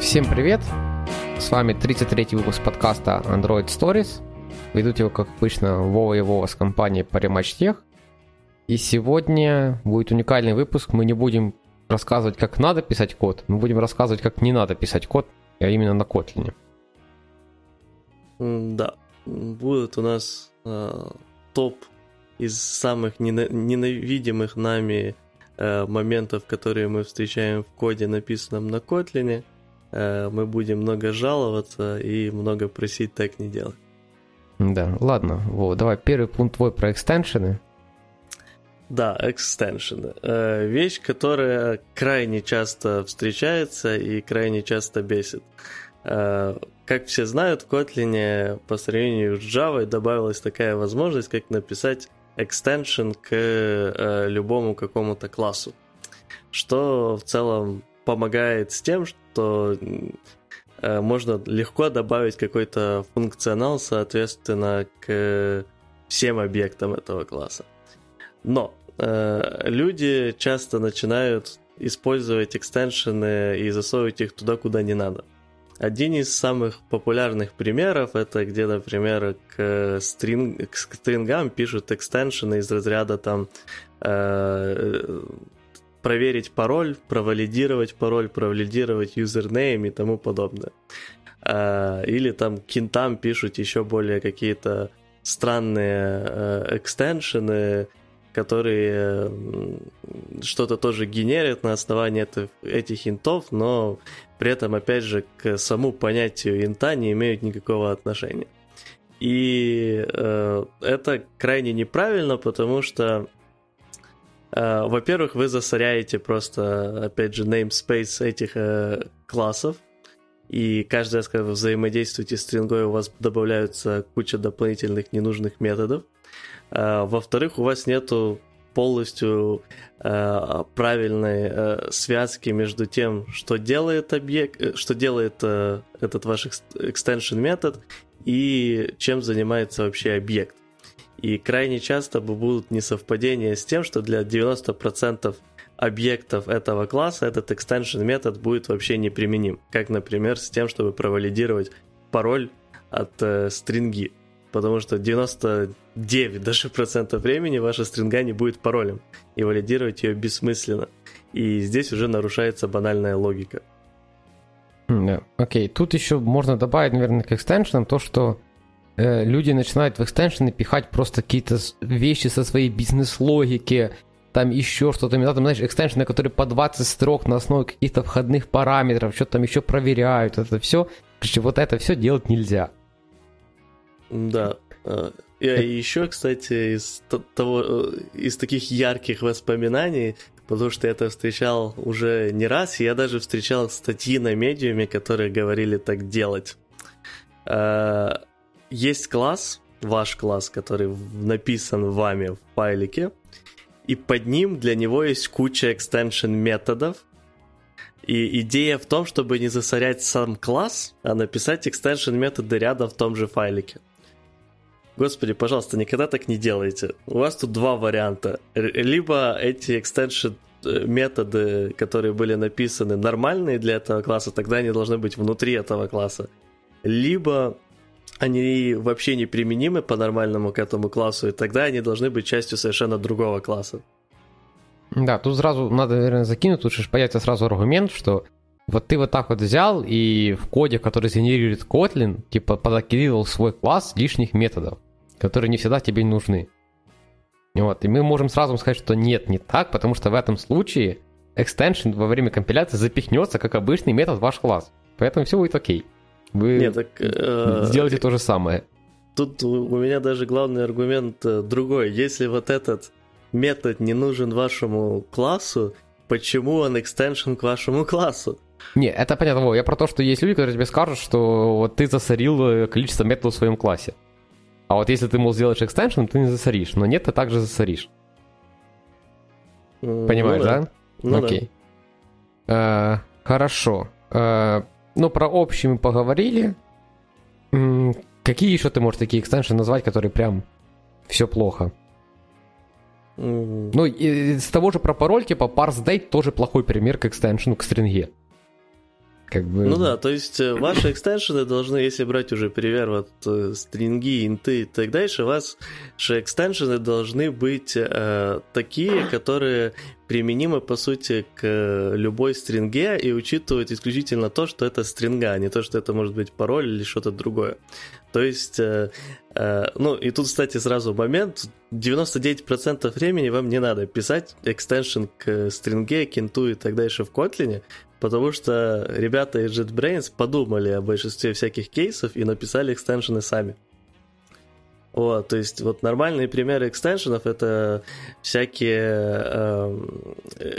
Всем привет! С вами 33-й выпуск подкаста Android Stories. Ведут его, как обычно, Вова и Вова с компанией Parimatch Tech. И сегодня будет уникальный выпуск. Мы не будем рассказывать, как надо писать код, мы будем рассказывать, как не надо писать код, а именно на Kotlin. Да, будет у нас э, топ из самых ненавидимых нами э, моментов, которые мы встречаем в коде, написанном на Kotlin. Э, мы будем много жаловаться и много просить так не делать. Да, ладно, вот, давай первый пункт твой про экстеншены. Да, экстеншены. Э, вещь, которая крайне часто встречается и крайне часто бесит. Э, как все знают, в Kotlin по сравнению с Java добавилась такая возможность, как написать экстеншн к любому какому-то классу. Что в целом помогает с тем, что можно легко добавить какой-то функционал, соответственно, к всем объектам этого класса. Но Э, люди часто начинают использовать экстеншены и засовывать их туда, куда не надо. Один из самых популярных примеров это где, например, к, стринг, к стрингам пишут экстеншены из разряда там э, проверить пароль, провалидировать пароль, провалидировать юзернейм и тому подобное. Э, или там кентам пишут еще более какие-то странные э, экстеншены, которые что-то тоже генерят на основании этих интов, но при этом, опять же, к самому понятию инта не имеют никакого отношения. И э, это крайне неправильно, потому что, во-первых, вы засоряете просто, опять же, namespace этих э, классов, и каждый раз, когда вы взаимодействуете с стрингой, у вас добавляются куча дополнительных ненужных методов. А, во-вторых, у вас нету полностью э, правильной э, связки между тем, что делает объект, э, что делает э, этот ваш extension метод и чем занимается вообще объект. И крайне часто будут несовпадения с тем, что для 90% объектов этого класса этот extension метод будет вообще неприменим. Как, например, с тем, чтобы провалидировать пароль от э, стринги потому что 99 даже процентов времени ваша стринга не будет паролем, и валидировать ее бессмысленно. И здесь уже нарушается банальная логика. Окей. Тут еще можно добавить, наверное, к экстеншенам то, что э, люди начинают в экстеншены пихать просто какие-то вещи со своей бизнес-логики, там еще что-то, там, знаешь, экстеншены, которые по 20 строк на основе каких-то входных параметров, что-то там еще проверяют, это все. Вот это все делать нельзя. Да. А, и еще, кстати, из того, э, из таких ярких воспоминаний, потому что я это встречал уже не раз, я даже встречал статьи на медиуме, которые говорили так делать. Есть класс, ваш класс, который написан вами в файлике, и под ним для него есть куча экстеншн методов, и идея в том, чтобы не засорять сам класс, а написать экстеншн методы рядом в том же файлике. Господи, пожалуйста, никогда так не делайте. У вас тут два варианта. Либо эти extension э, методы, которые были написаны, нормальные для этого класса, тогда они должны быть внутри этого класса. Либо они вообще неприменимы по-нормальному к этому классу, и тогда они должны быть частью совершенно другого класса. Да, тут сразу надо, наверное, закинуть, тут же появится сразу аргумент, что вот ты вот так вот взял и в коде, который генерирует Kotlin, типа подакивировал свой класс лишних методов которые не всегда тебе нужны. Вот. И мы можем сразу сказать, что нет, не так, потому что в этом случае extension во время компиляции запихнется как обычный метод в ваш класс. Поэтому все будет окей. Вы нет, так, э, сделайте то же самое. Тут у меня даже главный аргумент э, другой. Если вот этот метод не нужен вашему классу, почему он extension к вашему классу? Не, это понятно. Я про то, что есть люди, которые тебе скажут, что вот ты засорил э, количество методов в своем классе. А вот если ты, мол, сделаешь экстеншн, ты не засоришь. Но нет, ты также засоришь. Понимаешь, ну, да? да? Ну, Окей. Да. Э, хорошо. Э, ну, про общий мы поговорили. Какие еще ты можешь такие экстеншны назвать, которые прям все плохо? Mm. Ну, и, с того же про пароль, типа parse date тоже плохой пример к экстеншну, к стринге. Как бы... Ну да, то есть э, ваши экстеншены должны, если брать уже пример, вот э, стринги, инты и так дальше, ваши экстеншены должны быть э, такие, которые применимы, по сути, к любой стринге и учитывать исключительно то, что это стринга, а не то, что это может быть пароль или что-то другое. То есть, э, э, ну и тут, кстати, сразу момент, 99% времени вам не надо писать экстеншн к стринге, кенту и так дальше в Kotlin, потому что ребята из JetBrains подумали о большинстве всяких кейсов и написали экстеншены сами. Вот, то есть вот нормальные примеры экстеншенов это всякие э,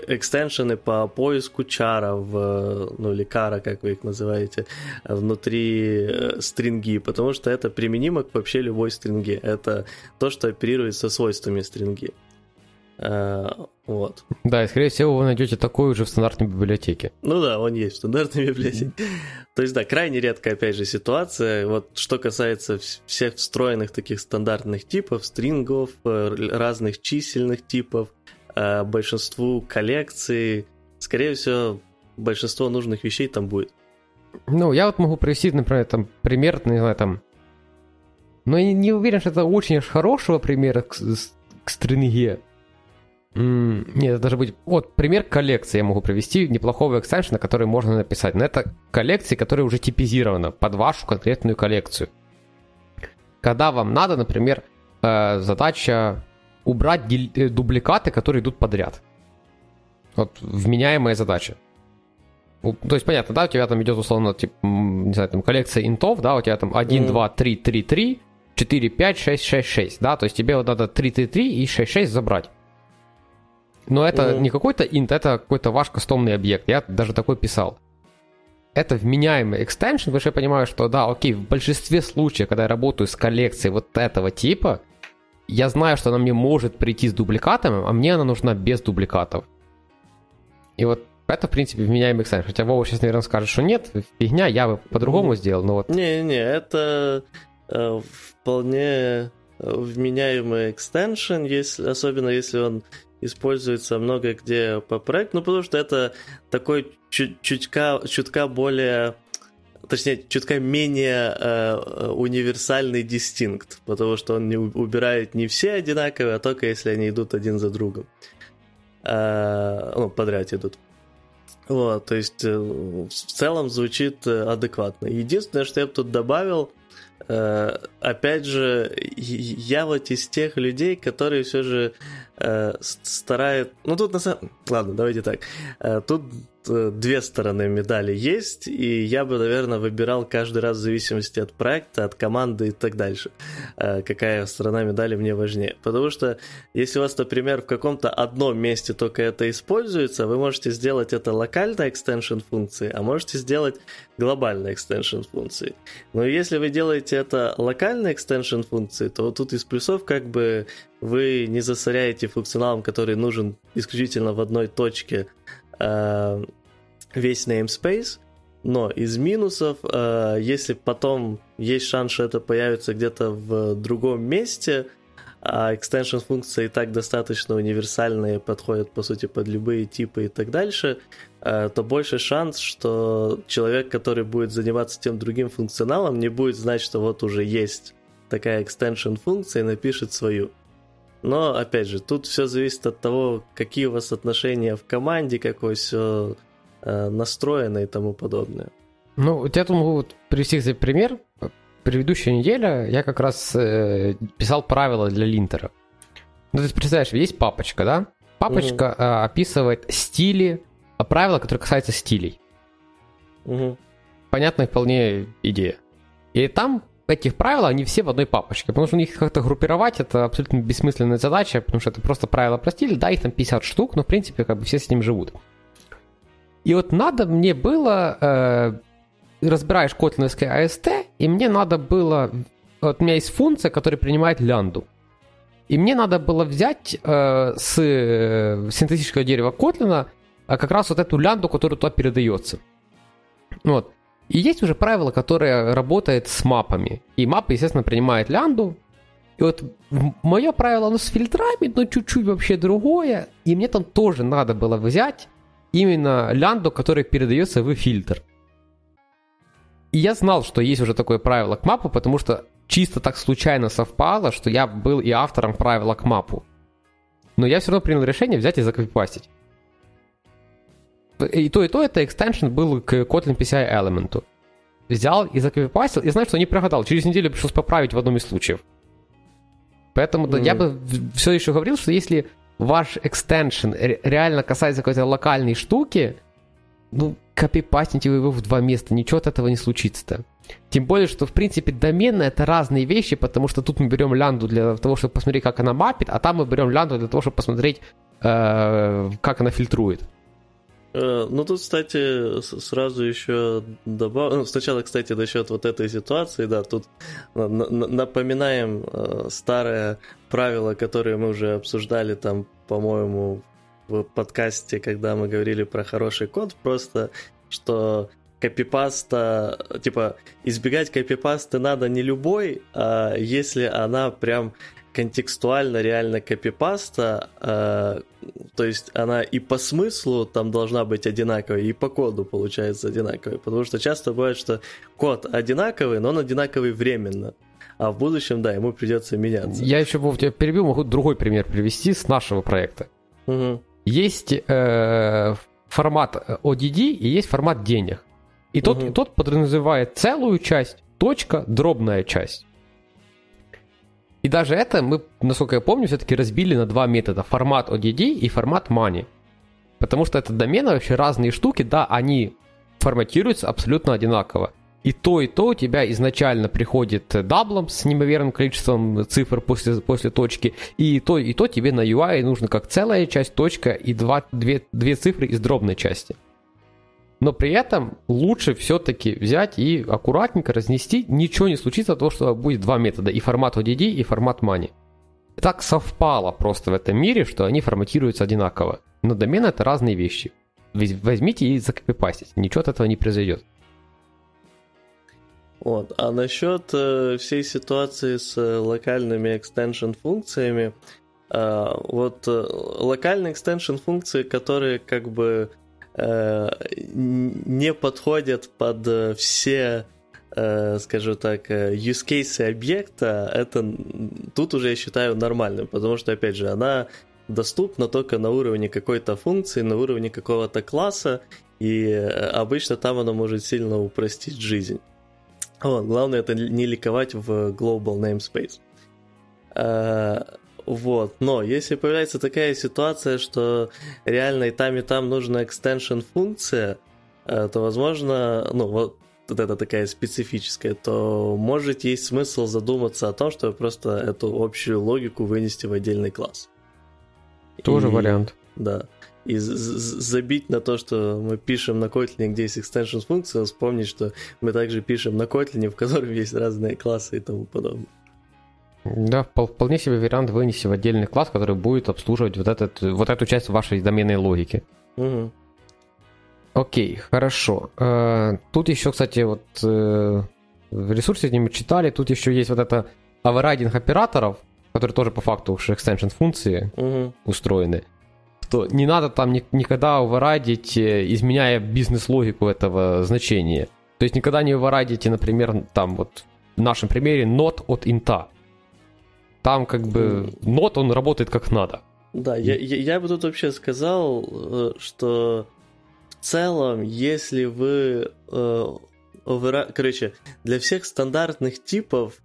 экстеншены по поиску чара в, ну или кара, как вы их называете, внутри э, стринги, потому что это применимо к вообще любой стринге. Это то, что оперирует со свойствами стринги. Э, вот. Да, и скорее всего вы найдете такую же в стандартной библиотеке. Ну да, он есть в стандартной библиотеке. То есть да, крайне редкая опять же ситуация. Вот что касается всех встроенных таких стандартных типов, стрингов, э, разных чисельных типов, э, большинству коллекций, скорее всего, большинство нужных вещей там будет. Ну, я вот могу привести, например, там пример, не знаю, там... Но я не уверен, что это очень хорошего примера к, к стринге. Нет, это даже быть... Вот, пример коллекции я могу привести, неплохого экстеншена, который можно написать. Но это коллекции, которая уже типизирована под вашу конкретную коллекцию. Когда вам надо, например, э, задача убрать э, дубликаты, которые идут подряд. Вот вменяемая задача. То есть, понятно, да, у тебя там идет условно, типа, не знаю, там коллекция интов, да, у тебя там 1, mm. 2, 3, 3, 3, 4, 5, 6, 6, 6, да, то есть тебе вот надо 3, 3, 3 и 6, 6 забрать. Но это mm. не какой-то int, это какой-то ваш кастомный объект. Я даже такой писал. Это вменяемый экстеншн, потому что я понимаю, что да, окей, в большинстве случаев, когда я работаю с коллекцией вот этого типа, я знаю, что она мне может прийти с дубликатами, а мне она нужна без дубликатов. И вот это, в принципе, вменяемый экстеншн. Хотя Вова сейчас, наверное, скажет, что нет, фигня, я бы по-другому сделал, но вот... Не-не, это э, вполне вменяемый экстеншн, если, особенно если он используется много где по проекту, ну, потому что это такой чуть, чутка, чутка более точнее, чутка менее э, универсальный дистинкт, потому что он не убирает не все одинаковые, а только если они идут один за другом. Э, ну, подряд идут. Вот, то есть э, в целом звучит э, адекватно. Единственное, что я бы тут добавил, Э, опять же, я вот из тех людей, которые все же э, старают... Ну, тут на самом... Ладно, давайте так. Э, тут две стороны медали есть, и я бы, наверное, выбирал каждый раз в зависимости от проекта, от команды и так дальше, э, какая сторона медали мне важнее. Потому что если у вас, например, в каком-то одном месте только это используется, вы можете сделать это локальной extension функции, а можете сделать глобальной extension функции. Но если вы делаете это локальной extension функции, то тут из плюсов как бы вы не засоряете функционалом, который нужен исключительно в одной точке э, весь namespace, но из минусов, э, если потом есть шанс, что это появится где-то в другом месте, а extension функции и так достаточно универсальные, подходят, по сути, под любые типы и так дальше, э, то больше шанс, что человек, который будет заниматься тем другим функционалом, не будет знать, что вот уже есть такая extension функция и напишет свою. Но, опять же, тут все зависит от того, какие у вас отношения в команде, какое все э, настроено и тому подобное. Ну, тебя тут могу вот привести кстати, пример. Предыдущая неделя я как раз э, писал правила для линтера. Ну, ты представляешь, есть папочка, да? Папочка угу. э, описывает стили, а правила, которые касаются стилей. Угу. Понятная вполне идея. И там этих правил, они все в одной папочке, потому что у них как-то группировать это абсолютно бессмысленная задача, потому что это просто правила про стиль, да, их там 50 штук, но в принципе как бы все с ним живут. И вот надо мне было, э, разбираешь котлиновский AST, и мне надо было, вот у меня есть функция, которая принимает лянду. И мне надо было взять э, с э, синтетического дерева Котлина как раз вот эту лянду, которая туда передается. Вот. И есть уже правило, которое работает с мапами. И мапа, естественно, принимает лянду. И вот мое правило, оно с фильтрами, но чуть-чуть вообще другое. И мне там тоже надо было взять именно лянду, которая передается в фильтр. И я знал, что есть уже такое правило к мапу, потому что чисто так случайно совпало, что я был и автором правила к мапу. Но я все равно принял решение взять и закопипастить. И то, и то это экстеншн был к Kotlin PCI Element. Взял и закопипастил, и знаешь, что не прогадал. Через неделю пришлось поправить в одном из случаев. Поэтому mm-hmm. я бы все еще говорил, что если ваш экстеншн реально касается какой-то локальной штуки, ну, копипастите вы его в два места, ничего от этого не случится-то. Тем более, что, в принципе, домены это разные вещи, потому что тут мы берем лянду для того, чтобы посмотреть, как она мапит, а там мы берем лянду для того, чтобы посмотреть, э, как она фильтрует. Э, ну, тут, кстати, сразу еще добавлю... Ну, сначала, кстати, насчет вот этой ситуации, да, тут напоминаем э, старое правило, которое мы уже обсуждали там, по-моему, в подкасте, когда мы говорили про хороший код, просто что копипаста, типа, избегать копипасты надо не любой, а если она прям контекстуально реально копипаста, э, то есть она и по смыслу там должна быть одинаковой, и по коду получается одинаковой, потому что часто бывает, что код одинаковый, но он одинаковый временно, а в будущем, да, ему придется меняться. Я еще, Вов, тебя перебил, могу другой пример привести с нашего проекта. Угу. Есть э, формат ODD и есть формат денег. И тот, угу. и тот подразумевает целую часть, точка, дробная часть. И даже это мы, насколько я помню, все-таки разбили на два метода. Формат ODD и формат money. Потому что это домены вообще разные штуки, да, они форматируются абсолютно одинаково. И то, и то у тебя изначально приходит даблом с неимоверным количеством цифр после, после точки, и то, и то тебе на UI нужно как целая часть, точка и два, две, две цифры из дробной части. Но при этом лучше все-таки взять и аккуратненько разнести, ничего не случится того, что будет два метода, и формат ODD, и формат money. Так совпало просто в этом мире, что они форматируются одинаково. Но домены это разные вещи. Возьмите и закопипастите, ничего от этого не произойдет. Вот. А насчет э, всей ситуации с э, локальными extension функциями, э, вот э, локальные extension функции, которые как бы не подходят под э, все, э, скажу так, э, use cases объекта, это тут уже я считаю нормальным, потому что, опять же, она доступна только на уровне какой-то функции, на уровне какого-то класса, и обычно там она может сильно упростить жизнь. Вот, главное это не ликовать в global namespace. Вот, но если появляется такая ситуация, что реально и там, и там нужна extension функция, э, то, возможно, ну, вот, вот это такая специфическая, то может есть смысл задуматься о том, чтобы просто эту общую логику вынести в отдельный класс. Тоже и, вариант. Да. И забить на то, что мы пишем на Kotlin, где есть extension функция, вспомнить, что мы также пишем на Kotlin, в котором есть разные классы и тому подобное. Да, вполне себе вариант вынести в отдельный класс, который будет обслуживать вот, этот, вот эту часть вашей доменной логики. Угу. Окей, хорошо. Э, тут еще, кстати, вот э, в ресурсе мы читали, тут еще есть вот это оверрайдинг операторов, которые тоже по факту уж extension функции угу. устроены. То не надо там никогда оверрайдить, э, изменяя бизнес-логику этого значения. То есть никогда не оверрайдите, например, там вот в нашем примере not от инта. Там как бы нот, он работает как надо. Да, я, я, я бы тут вообще сказал, э, что в целом, если вы... Э, овера... Короче, для всех стандартных типов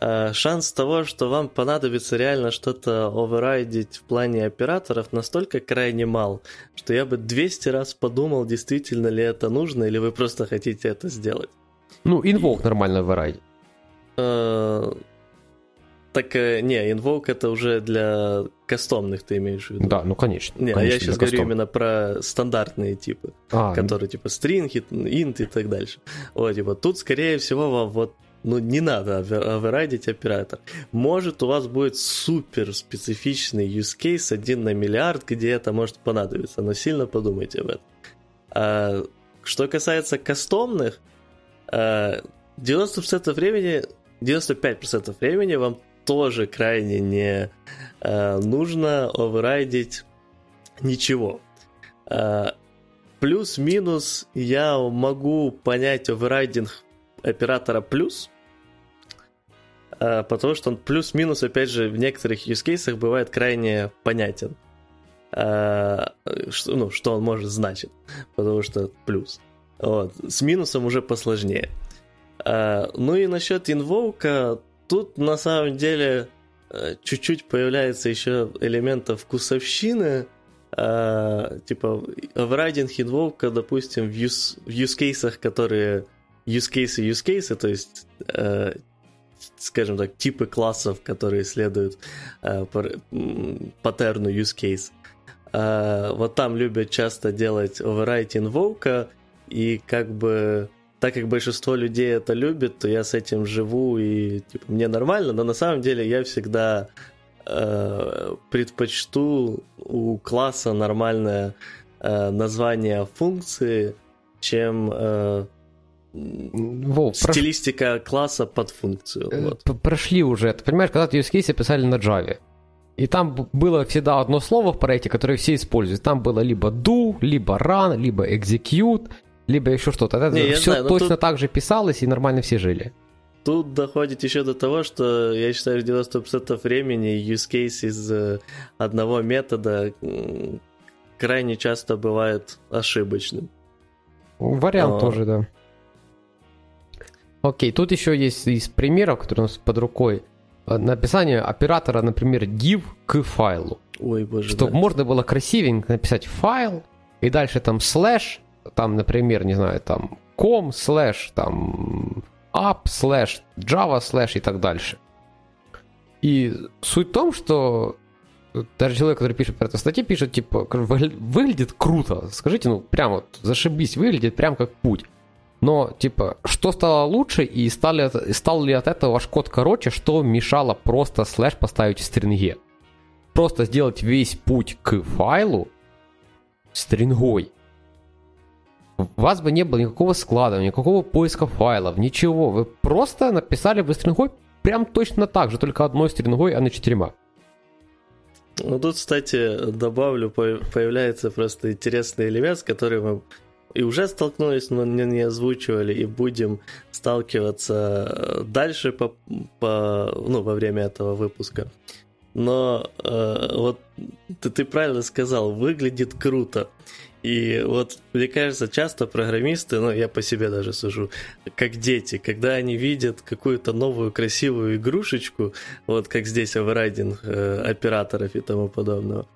э, шанс того, что вам понадобится реально что-то оверрайдить в плане операторов, настолько крайне мал, что я бы 200 раз подумал, действительно ли это нужно, или вы просто хотите это сделать. Ну, инвок нормально оверрайдить. Так э, не, Invoke это уже для кастомных ты имеешь в виду. Да, ну конечно. Не, конечно, а я сейчас говорю именно про стандартные типы, а, которые ну... типа string, int и так дальше. Вот, типа, тут, скорее всего, вам вот ну, не надо оверрайдить оператор. Может, у вас будет супер специфичный use case один на миллиард, где это может понадобиться, но сильно подумайте об этом. А, что касается кастомных, 90% а, времени 95% времени вам тоже крайне не э, нужно оверрайдить ничего. Э, плюс-минус я могу понять оверрайдинг оператора плюс, э, потому что он плюс-минус, опять же, в некоторых use cases бывает крайне понятен. Э, что, ну, что он может значить, потому что плюс. Вот. С минусом уже посложнее. Э, ну и насчет инвоука, тут на самом деле э, чуть-чуть появляется еще элемента вкусовщины, типа overriding инвоука, допустим, в use, в cases, которые use cases, то есть скажем так, типы классов, которые следуют э, паттерну case. Э, вот там любят часто делать override invoke, и как бы так как большинство людей это любит, то я с этим живу и типа, мне нормально, но на самом деле я всегда э, предпочту у класса нормальное э, название функции, чем э, Вов, стилистика прош... класса под функцию. Э, вот. Прошли уже. Ты понимаешь, когда use case писали на Java, и там было всегда одно слово в проекте, которое все используют. Там было либо do, либо run, либо execute, либо еще что-то. Это Не, все знаю, точно тут... так же писалось, и нормально все жили. Тут доходит еще до того, что я считаю, 90% времени use case из э, одного метода крайне часто бывает ошибочным. Вариант Но... тоже, да. Окей, тут еще есть из примеров, которые у нас под рукой. Написание оператора, например, div к файлу. Ой, боже. Чтобы да. можно было красивенько написать файл, и дальше там слэш, там, например, не знаю, там com, слэш, там app, слэш, Java, слэш и так дальше. И суть в том, что даже человек, который пишет про эту статью, пишет, типа, выглядит круто. Скажите, ну, прям вот, зашибись, выглядит прям как путь. Но, типа, что стало лучше и стали, стал ли от этого ваш код короче, что мешало просто слэш поставить в стринге? Просто сделать весь путь к файлу стрингой. У вас бы не было никакого склада, никакого поиска файлов, ничего. Вы просто написали бы стрингой прям точно так же, только одной стрингой, а не четырьмя. Ну тут, кстати, добавлю, появляется просто интересный элемент, с которым мы и уже столкнулись, но не, не озвучивали, и будем сталкиваться дальше по, по, ну, во время этого выпуска. Но э, вот ты, ты правильно сказал, выглядит круто. И вот, мне кажется, часто программисты, ну, я по себе даже сужу, как дети, когда они видят какую-то новую красивую игрушечку, вот как здесь оверрайдинг э, операторов и тому подобного,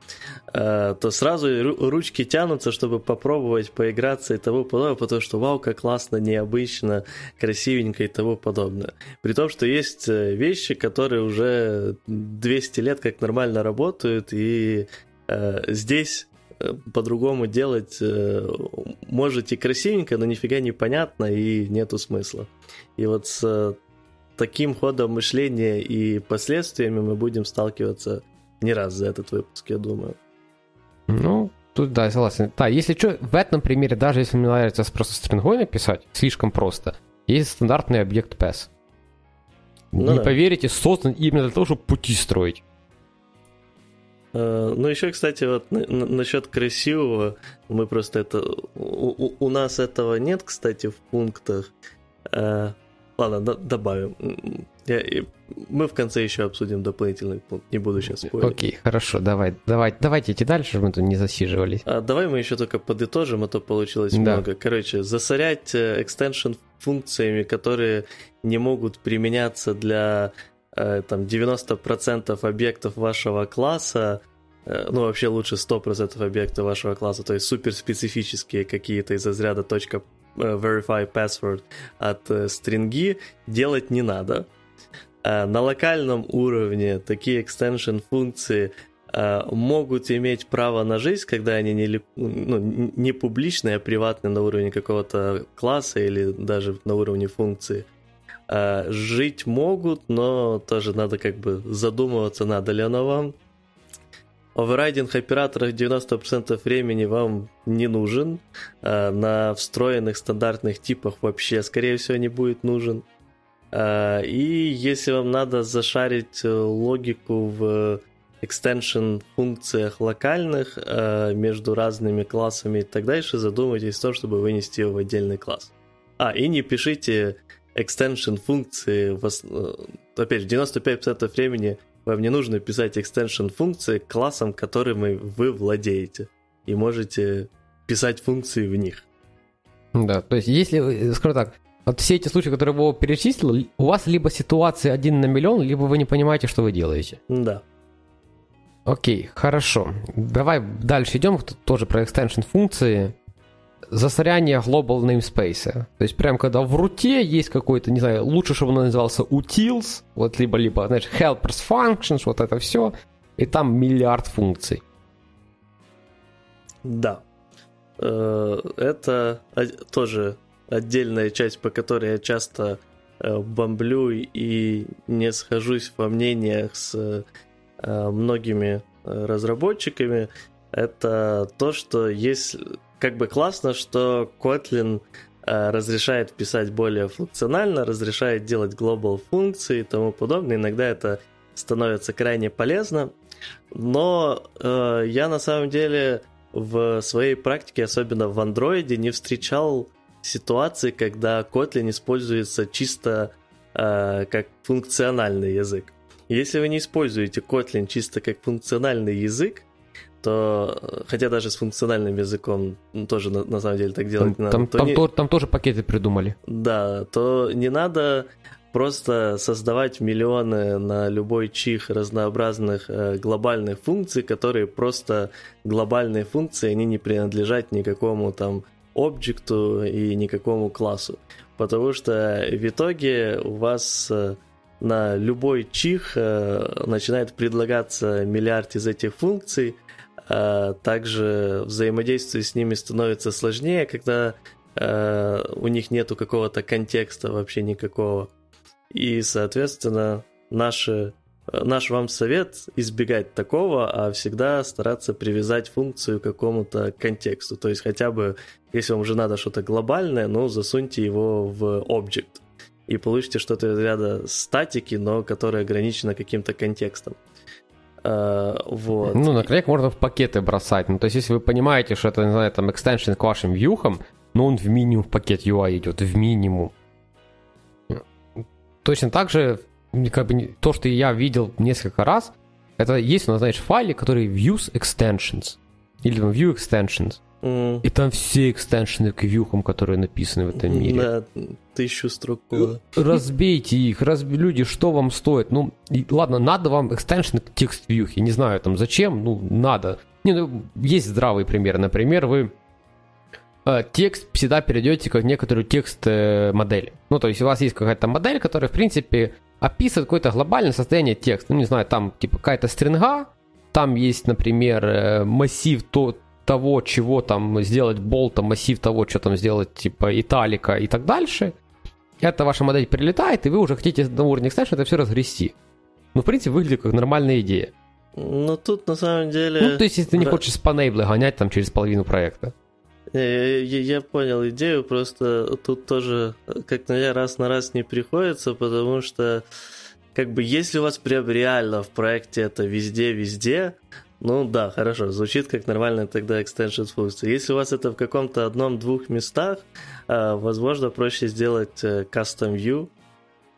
э, то сразу ручки тянутся, чтобы попробовать поиграться и тому подобное, потому что вау, как классно, необычно, красивенько и тому подобное. При том, что есть э, вещи, которые уже 200 лет как нормально работают, и э, здесь по-другому делать э, можете красивенько, но нифига не понятно и нету смысла. И вот с э, таким ходом мышления и последствиями мы будем сталкиваться не раз за этот выпуск, я думаю. Ну, тут да, согласен. Да, если что, в этом примере, даже если мне нравится просто стрингой написать, слишком просто, есть стандартный объект PES. Ну, не да. поверите, создан именно для того, чтобы пути строить. Э, ну, еще, кстати, вот насчет красивого, мы просто это... У, у нас этого нет, кстати, в пунктах. Э, ладно, д- добавим. Я, мы в конце еще обсудим дополнительный пункт, не буду сейчас спорить. Окей, хорошо, давай, давай, давайте идти дальше, чтобы мы тут не засиживались. А, давай мы еще только подытожим, а то получилось да. много. Короче, засорять экстеншн функциями, которые не могут применяться для Э, там 90% объектов вашего класса, э, ну вообще лучше 100% объектов вашего класса, то есть суперспецифические какие-то из разряда точка э, verify password от стринги делать не надо. На локальном уровне такие extension функции могут иметь право на жизнь, когда они не, ну, не публичные, а приватные на уровне какого-то класса или даже на уровне функции – Э, жить могут, но тоже надо как бы задумываться, надо ли оно вам. Оверрайдинг операторов 90% времени вам не нужен. Э, на встроенных стандартных типах вообще, скорее всего, не будет нужен. Э, и если вам надо зашарить логику в extension функциях локальных между разными классами так дальше, задумайтесь о том, чтобы вынести его в отдельный класс. А, и не пишите extension функции, э, опять же, 95% времени вам не нужно писать extension функции классом, которыми вы владеете, и можете писать функции в них. Да, то есть если, скажу так, вот все эти случаи, которые Вова перечислил, у вас либо ситуация один на миллион, либо вы не понимаете, что вы делаете. Да. Окей, хорошо. Давай дальше идем, тоже про extension функции. Засоряние global namespace. То есть прям когда в руте есть какой-то, не знаю, лучше, чтобы он назывался utils, вот либо-либо, знаешь, helpers functions, вот это все, и там миллиард функций. Да. Э, это тоже отдельная часть, по которой я часто э, бомблю и не схожусь во мнениях с э, многими разработчиками, это то, что есть как бы классно, что Kotlin разрешает писать более функционально, разрешает делать global функции и тому подобное. Иногда это становится крайне полезно. Но э, я на самом деле в своей практике, особенно в андроиде, не встречал ситуации, когда Kotlin используется чисто э, как функциональный язык. Если вы не используете Kotlin чисто как функциональный язык, то, хотя даже с функциональным языком тоже на, на самом деле так делать там, надо. Там, то там, не, то, там тоже пакеты придумали. Да, то не надо просто создавать миллионы на любой чих разнообразных э, глобальных функций, которые просто глобальные функции, они не принадлежат никакому там объекту и никакому классу. Потому что в итоге у вас э, на любой чих э, начинает предлагаться миллиард из этих функций, также взаимодействие с ними становится сложнее, когда э, у них нету какого-то контекста вообще никакого. И, соответственно, наши, наш вам совет избегать такого, а всегда стараться привязать функцию к какому-то контексту. То есть хотя бы, если вам уже надо что-то глобальное, ну, засуньте его в объект и получите что-то из ряда статики, но которое ограничено каким-то контекстом. Uh, вот. Ну, наклеек можно в пакеты бросать. Ну, то есть, если вы понимаете, что это, не знаю, там, экстеншн к вашим вьюхам, но он в минимум в пакет UI идет, в минимум. Точно так же, как бы, то, что я видел несколько раз, это есть у нас, знаешь, файлы, которые views extensions. Или там view extensions. Mm. И там все экстеншены к вьюхам, которые написаны в этом мире. Да, тысячу строк кода. Разбейте их, разби... люди, что вам стоит? Ну, и, ладно, надо вам экстеншн к текст вьюхи, не знаю там зачем, ну, надо. Не, ну, есть здравый пример, например, вы э, текст всегда перейдете как некоторую текст э, модели. Ну, то есть у вас есть какая-то модель, которая, в принципе, описывает какое-то глобальное состояние текста. Ну, не знаю, там типа какая-то стринга, там есть, например, э, массив то, того, чего там сделать болтом, массив того, что там сделать, типа италика и так дальше. Это ваша модель прилетает, и вы уже хотите на уровне экстеншн это все разгрести. Ну, в принципе, выглядит как нормальная идея. Ну, тут на самом деле... Ну, то есть, если ты не хочешь спанейблы гонять там через половину проекта. Я, я, я понял идею, просто тут тоже как на я раз на раз не приходится, потому что как бы если у вас прям реально в проекте это везде-везде, ну да, хорошо, звучит как нормальная тогда extension функция. Если у вас это в каком-то одном-двух местах, а, возможно, проще сделать э, custom view,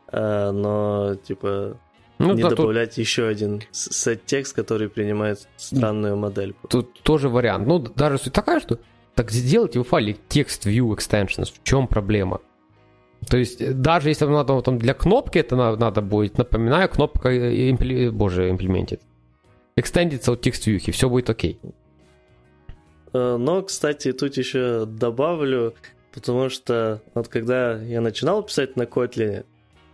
а, но типа ну, не да, добавлять тут... еще один сет-текст, который принимает странную модель. Тут тоже вариант. Ну, даже суть такая, что так сделайте в файле text view extensions. В чем проблема? То есть, э, даже если вам надо там, для кнопки это надо, надо будет, напоминаю, кнопка, э, импли... боже, implemented. Экстендится от text view, и все будет окей. Э, но, кстати, тут еще добавлю, потому что вот когда я начинал писать на Kotlin,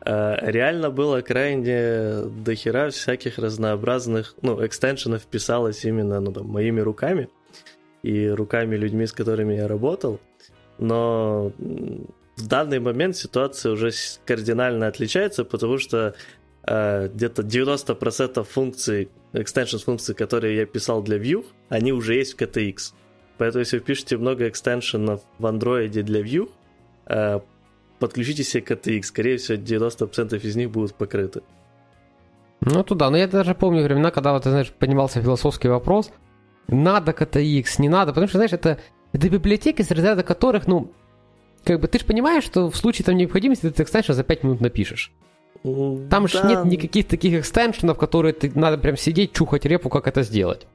реально было крайне дохера всяких разнообразных, ну, экстеншенов писалось именно, ну, там, моими руками и руками людьми, с которыми я работал. Но в данный момент ситуация уже кардинально отличается, потому что э, где-то 90% функций, extension функций, которые я писал для Vue, они уже есть в KTX. Поэтому если вы пишете много экстеншенов в Android для Vue, э, подключите себе KTX. Скорее всего, 90% из них будут покрыты. Ну, туда. Но я даже помню времена, когда, вот, ты знаешь, поднимался философский вопрос – надо KTX, не надо, потому что, знаешь, это, это библиотеки, с разряда которых, ну, как бы ты же понимаешь, что в случае там необходимости ты экстеншн за 5 минут напишешь. Там да. же нет никаких таких экстеншенов, которые ты надо прям сидеть, чухать репу, как это сделать.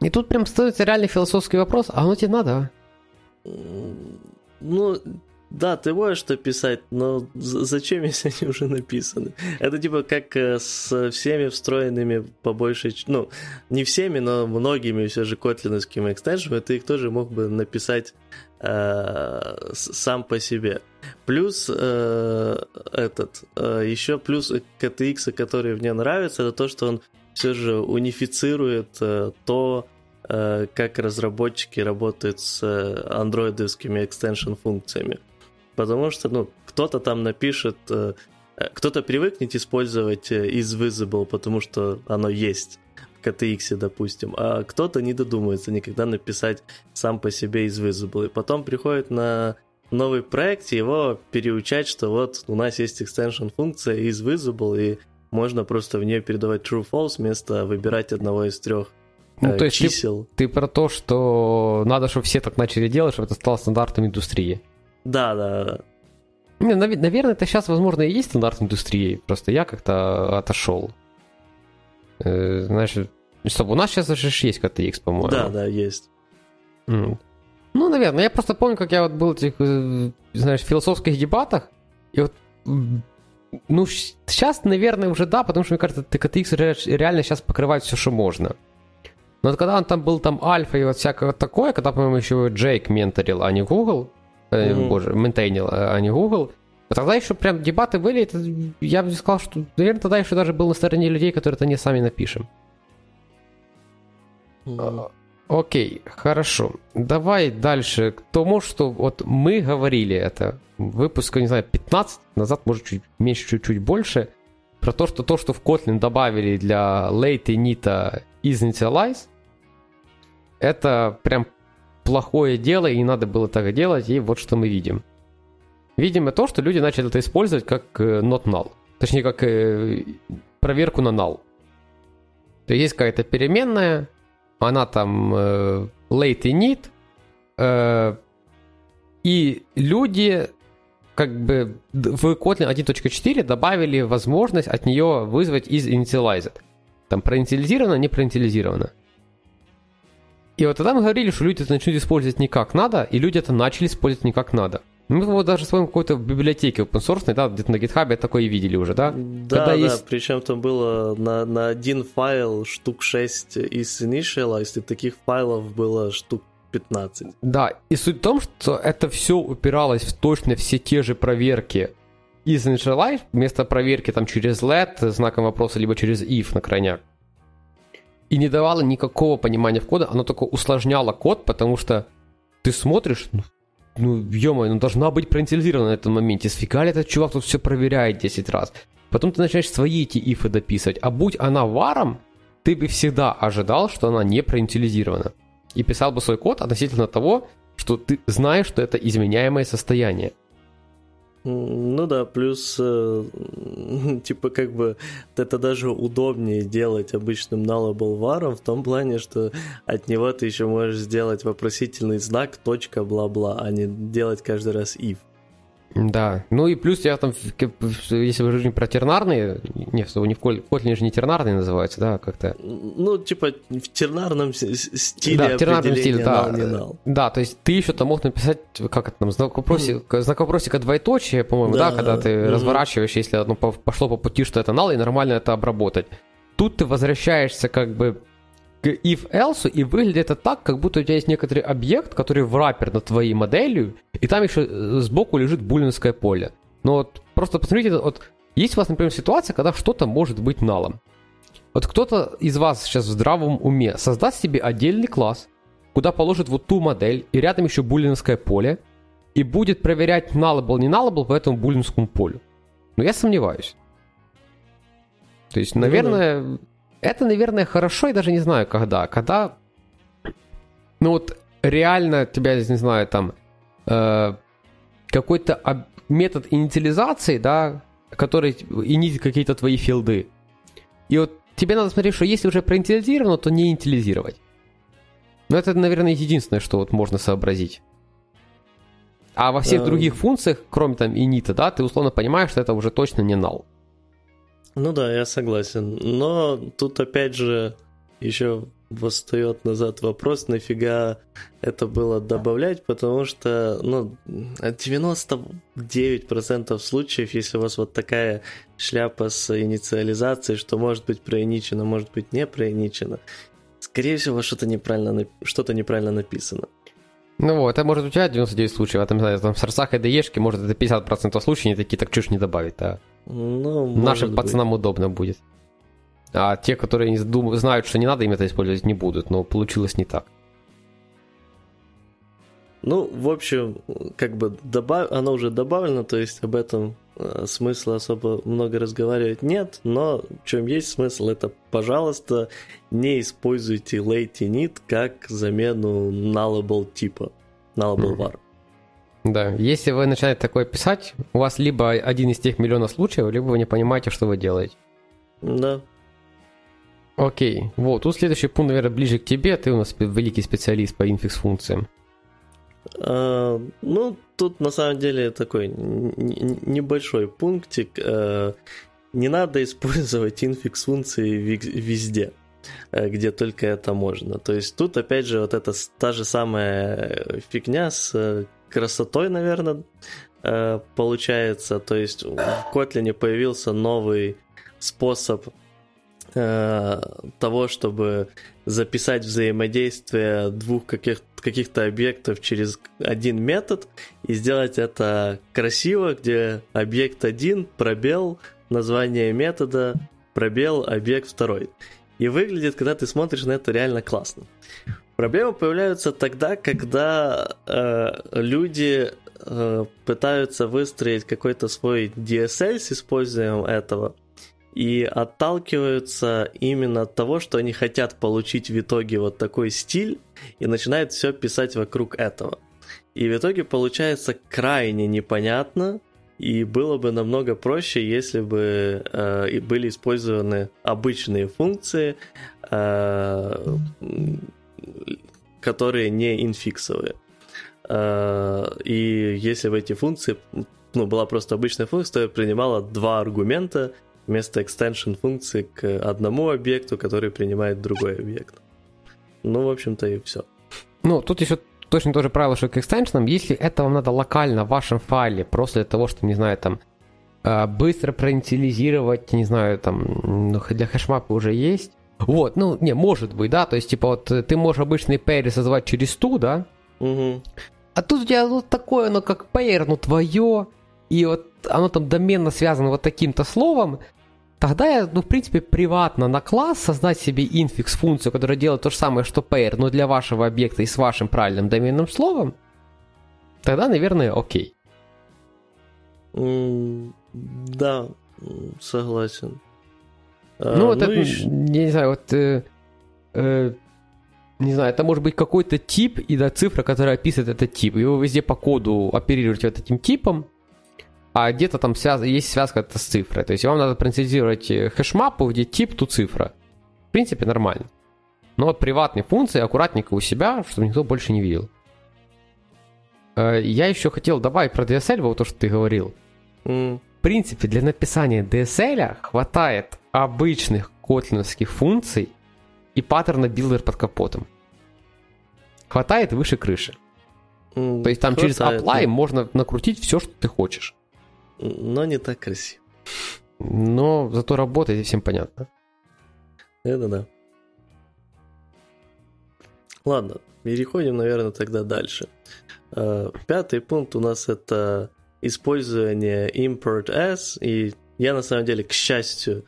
И тут прям становится реальный философский вопрос, а оно тебе надо, а? Ну, да, ты можешь это писать, но зачем, если они уже написаны? Это типа как э, с всеми встроенными по большей... Ну, не всеми, но многими все же котлиновскими экстеншенами ты их тоже мог бы написать э, сам по себе. Плюс э, этот, э, еще плюс KTX, который мне нравится, это то, что он все же унифицирует э, то, э, как разработчики работают с э, андроидовскими экстеншн функциями. Потому что, ну, кто-то там напишет, э, э кто-то привыкнет использовать из э, Visible, потому что оно есть KTX, допустим, а кто-то не додумается никогда написать сам по себе из Visible. И потом приходит на новый проект, его переучать, что вот у нас есть extension функция из Visible, и можно просто в нее передавать true-false вместо выбирать одного из трех ну, э, то есть чисел. Ты, ты про то, что надо, чтобы все так начали делать, чтобы это стало стандартом индустрии. Да, да, да. Не, наверное, это сейчас, возможно, и есть стандарт индустрии. Просто я как-то отошел. Э, знаешь, чтобы у нас сейчас даже есть KTX, по-моему. Да, да, есть. Mm. Ну, наверное. Я просто помню, как я вот был в этих, э, знаешь, философских дебатах. И вот ну, сейчас, наверное, уже да, потому что, мне кажется, TKTX реально сейчас покрывает все, что можно. Но вот когда он там был там альфа и вот всякое такое, когда, по-моему, еще Джейк менторил, а не Google, э, mm-hmm. боже, ментейнил, а не Google, тогда еще прям дебаты были, это, я бы сказал, что, наверное, тогда еще даже был на стороне людей, которые это не сами напишем. Mm-hmm. Окей, хорошо. Давай дальше к тому, что вот мы говорили это выпуска, не знаю, 15 назад, может, чуть меньше, чуть-чуть больше, про то, что то, что в Kotlin добавили для late init из initialize, это прям плохое дело, и не надо было так делать, и вот что мы видим. Видим то, что люди начали это использовать как э, not null. Точнее, как э, проверку на null. То есть какая-то переменная, она там э, late init, э, и люди как бы в Kotlin 1.4 добавили возможность от нее вызвать из initialized. Там проинициализировано, не проинициализировано. И вот тогда мы говорили, что люди это начнут использовать не как надо, и люди это начали использовать не как надо. Мы его даже с вами какой-то библиотеке open source, да, где-то на GitHub такое и видели уже, да? Да, Когда да, есть... причем там было на, на один файл штук 6 из initialize, и таких файлов было штук 15. Да, и суть в том, что это все упиралось в точно все те же проверки из initialize, вместо проверки там через let, знаком вопроса, либо через if на крайняк. И не давало никакого понимания в кода, оно только усложняло код, потому что ты смотришь, ну, ну, ё ну должна быть проинициализирована на этом моменте. Сфига ли этот чувак тут все проверяет 10 раз? Потом ты начинаешь свои эти ифы дописывать. А будь она варом, ты бы всегда ожидал, что она не проинициализирована. И писал бы свой код относительно того, что ты знаешь, что это изменяемое состояние. Ну да, плюс, э, типа, как бы это даже удобнее делать обычным nullable варом в том плане, что от него ты еще можешь сделать вопросительный знак, точка, бла-бла, а не делать каждый раз if. Да, ну и плюс я там, если вы говорите про тернарные, не, не в Kotlin же не тернарные называются, да, как-то? Ну, типа в тернарном стиле Да, в тернарном стиле, да. Да, то есть ты еще там мог написать, как это там, знак, вопросика, mm. знак вопросика двоеточие, по-моему, да, да когда ты mm-hmm. разворачиваешь, если одно пошло по пути, что это null, и нормально это обработать. Тут ты возвращаешься как бы к if-else, и выглядит это так, как будто у тебя есть некоторый объект, который в раппер над твоей моделью, и там еще э, сбоку лежит булинское поле. Но вот просто посмотрите, вот есть у вас, например, ситуация, когда что-то может быть налом. Вот кто-то из вас сейчас в здравом уме создаст себе отдельный класс, куда положит вот ту модель, и рядом еще булинское поле, и будет проверять nullable, не nullable по этому булинскому полю. Но я сомневаюсь. То есть, наверное, ну, да. Это, наверное, хорошо, я даже не знаю, когда. Когда, ну вот, реально тебя, не знаю, там, э, какой-то об- метод инициализации, да, который инит какие-то твои филды. И вот тебе надо смотреть, что если уже проинициализировано, то не инициализировать. Но это, наверное, единственное, что вот можно сообразить. А во всех других функциях, кроме там init, да, ты условно понимаешь, что это уже точно не null. Ну да, я согласен. Но тут опять же еще восстает назад вопрос, нафига это было добавлять, потому что ну, 99% случаев, если у вас вот такая шляпа с инициализацией, что может быть проиничено, может быть не проиничено, скорее всего, что-то неправильно, что-то неправильно написано. Ну вот, это может у тебя 99 случаев, а там, знаю, там в сорсах и ДЕшке, может, это 50% случаев, они такие, так чушь не добавить, да. Ну, Нашим быть. пацанам удобно будет. А те, которые не дум... знают, что не надо им это использовать, не будут, но получилось не так. Ну, в общем, как бы добав... оно уже добавлено, то есть об этом э, смысла особо много разговаривать нет, но в чем есть смысл, это, пожалуйста, не используйте late init как замену nullable типа, nullable var. Да, если вы начинаете такое писать, у вас либо один из тех миллионов случаев, либо вы не понимаете, что вы делаете. Да. Окей, вот, тут следующий пункт, наверное, ближе к тебе, ты у нас великий специалист по инфикс функциям. А, ну, тут на самом деле такой небольшой пунктик. А, не надо использовать инфикс функции везде, э, где только это можно. То есть тут, опять же, вот эта та же самая фигня с э, красотой, наверное, э, получается. То есть в Kotlin появился новый способ того, чтобы записать взаимодействие двух каких- каких-то объектов через один метод и сделать это красиво, где объект один, пробел, название метода, пробел, объект второй. И выглядит, когда ты смотришь на это, реально классно. Проблемы появляются тогда, когда э, люди э, пытаются выстроить какой-то свой DSL с использованием этого – и отталкиваются именно от того, что они хотят получить в итоге вот такой стиль и начинают все писать вокруг этого. И в итоге получается крайне непонятно, и было бы намного проще, если бы э, были использованы обычные функции, э, которые не инфиксовые. Э, и если бы эти функции, ну, была просто обычная функция, то принимала два аргумента, вместо extension функции к одному объекту, который принимает другой объект. Ну, в общем-то, и все. Ну, тут еще точно тоже правило, что к экстеншенам, если это вам надо локально в вашем файле, просто для того, чтобы, не знаю, там, э, быстро проинициализировать, не знаю, там, ну, для хэшмапа уже есть. Вот, ну, не, может быть, да, то есть, типа, вот ты можешь обычный pair создавать через ту, да, угу. а тут у тебя вот такое, ну, как pair, ну, твое, и вот оно там доменно связано вот таким-то словом, Тогда я, ну, в принципе, приватно на класс создать себе инфикс функцию, которая делает то же самое, что pair, но для вашего объекта и с вашим правильным доменным словом, тогда, наверное, окей. Mm, да, согласен. А, ну, вот ну, это, еще... я не знаю, вот, э, э, не знаю, это может быть какой-то тип и да, цифра, которая описывает этот тип. И вы везде по коду оперируете вот этим типом, а где-то там связ... есть связка это с цифрой. То есть вам надо проинициализировать э, хэшмапу, где тип, ту цифра. В принципе, нормально. Но вот приватные функции аккуратненько у себя, чтобы никто больше не видел. Э, я еще хотел добавить про DSL, вот то, что ты говорил. Mm. В принципе, для написания DSL хватает обычных котлиновских функций и паттерна builder под капотом. Хватает выше крыши. Mm, То есть там хватает, через apply да. можно накрутить все, что ты хочешь но не так красиво. Но зато работает, и всем понятно. Это да. Ладно, переходим, наверное, тогда дальше. А, пятый пункт у нас это использование import s, и я на самом деле, к счастью,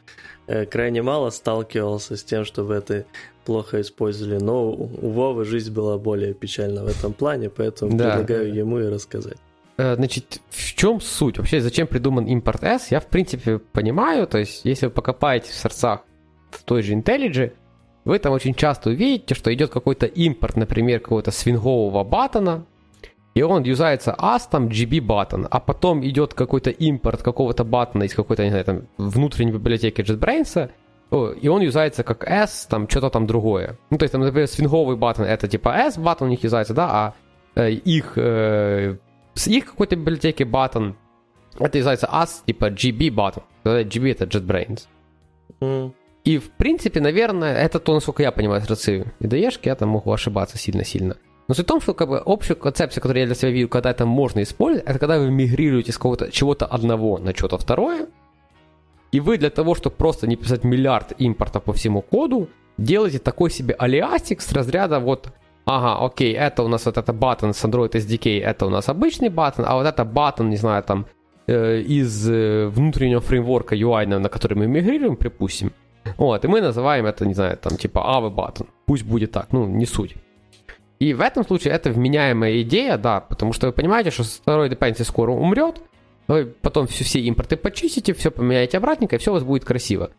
э, крайне мало сталкивался с тем, чтобы это плохо использовали, но у Вовы жизнь была более печальна в этом плане, поэтому да. предлагаю ему и рассказать. Э, значит, в чем суть? Вообще, зачем придуман импорт S? Я, в принципе, понимаю. То есть, если вы покопаете в сердцах в той же IntelliJ, вы там очень часто увидите, что идет какой-то импорт, например, какого-то свингового баттона, и он юзается as там GB button, а потом идет какой-то импорт какого-то баттона из какой-то, не знаю, там, внутренней библиотеки JetBrains, и он юзается как S, там, что-то там другое. Ну, то есть, там, например, свинговый баттон это типа S баттон у них юзается, да, а э, их э, с их какой-то библиотеки button, это называется as, типа GB button. GB это JetBrains. Mm. И, в принципе, наверное, это то, насколько я понимаю с IDE-шки, я там могу ошибаться сильно-сильно. Но суть в том, что как бы, общая концепция, которую я для себя вижу, когда это можно использовать, это когда вы мигрируете с какого-то чего-то одного на что-то второе, и вы для того, чтобы просто не писать миллиард импорта по всему коду, делаете такой себе алиастик с разряда вот ага, окей, это у нас вот это button с Android SDK, это у нас обычный button, а вот это button, не знаю, там, э, из э, внутреннего фреймворка UI, на который мы мигрируем, припустим. Вот, и мы называем это, не знаю, там, типа AV button. Пусть будет так, ну, не суть. И в этом случае это вменяемая идея, да, потому что вы понимаете, что второй dependency скоро умрет, вы потом все, все импорты почистите, все поменяете обратненько, и все у вас будет красиво.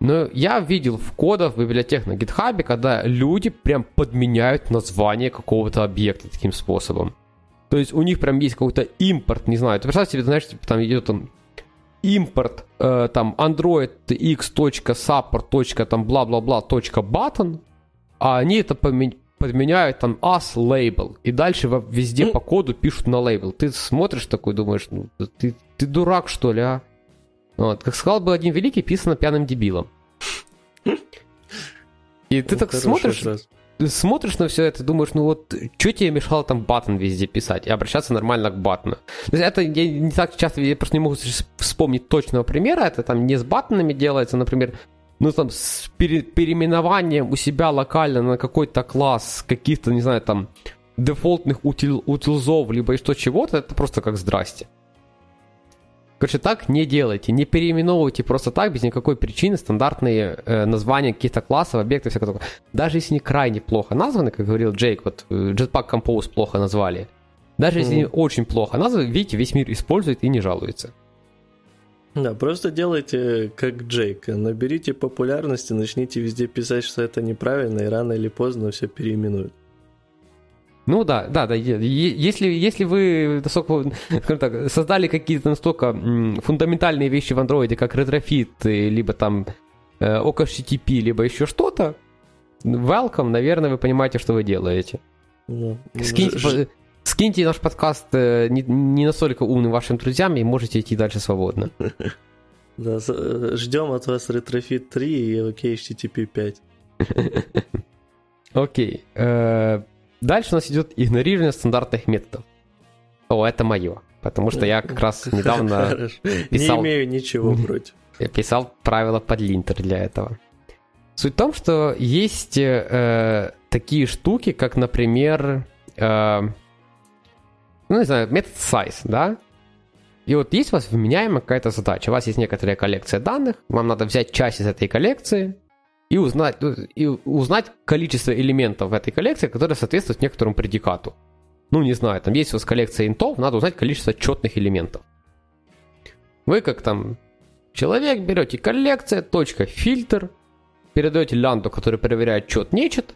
Но я видел в кодах в библиотеках на GitHub, когда люди прям подменяют название какого-то объекта таким способом. То есть у них прям есть какой-то импорт, не знаю, ты представь себе, знаешь, типа, там идет там импорт э, там android x.support. там бла-бла-бла button, а они это помен- подменяют там as label, и дальше везде по коду пишут на лейбл. Ты смотришь такой, думаешь, ну, ты, ты дурак, что ли, а? Вот. Как сказал бы один великий, писано пьяным дебилом. И ты ну, так смотришь, смотришь на все это, думаешь, ну вот, что тебе мешало там батон везде писать и обращаться нормально к батону? То есть это я не так часто, я просто не могу вспомнить точного примера, это там не с батонами делается, например, ну там с пере, переименованием у себя локально на какой-то класс каких-то, не знаю, там дефолтных утил, утилзов, либо что чего-то, это просто как здрасте. Короче, так не делайте, не переименовывайте просто так, без никакой причины, стандартные э, названия каких-то классов, объектов, всякого такого. Даже если они крайне плохо названы, как говорил Джейк, вот э, Jetpack Compose плохо назвали, даже mm-hmm. если они очень плохо названы, видите, весь мир использует и не жалуется. Да, просто делайте как Джейк. Наберите популярности, начните везде писать, что это неправильно, и рано или поздно все переименуют. Ну да, да, да. Если, если вы настолько, скажем так, создали какие-то настолько фундаментальные вещи в андроиде, как Retrofit, либо там э, OkHttp, либо еще что-то, welcome, наверное, вы понимаете, что вы делаете. Ну, скиньте, ж... скиньте наш подкаст э, не, не настолько умным вашим друзьям, и можете идти дальше свободно. Да, э, ждем от вас Retrofit 3 и OkHttp 5. Окей. Дальше у нас идет игнорирование стандартных методов. О, это мое. Потому что я как раз недавно писал... Не имею ничего против. Я писал правила под линтер для этого. Суть в том, что есть э, такие штуки, как, например, э, ну, не знаю, метод size, да? И вот есть у вас вменяемая какая-то задача. У вас есть некоторая коллекция данных, вам надо взять часть из этой коллекции, и узнать, ну, и узнать количество элементов в этой коллекции, которые соответствуют некоторому предикату. Ну, не знаю, там есть у вас коллекция интов, надо узнать количество четных элементов. Вы как там человек берете коллекция, точка, фильтр, передаете лянду, который проверяет чет, нечет,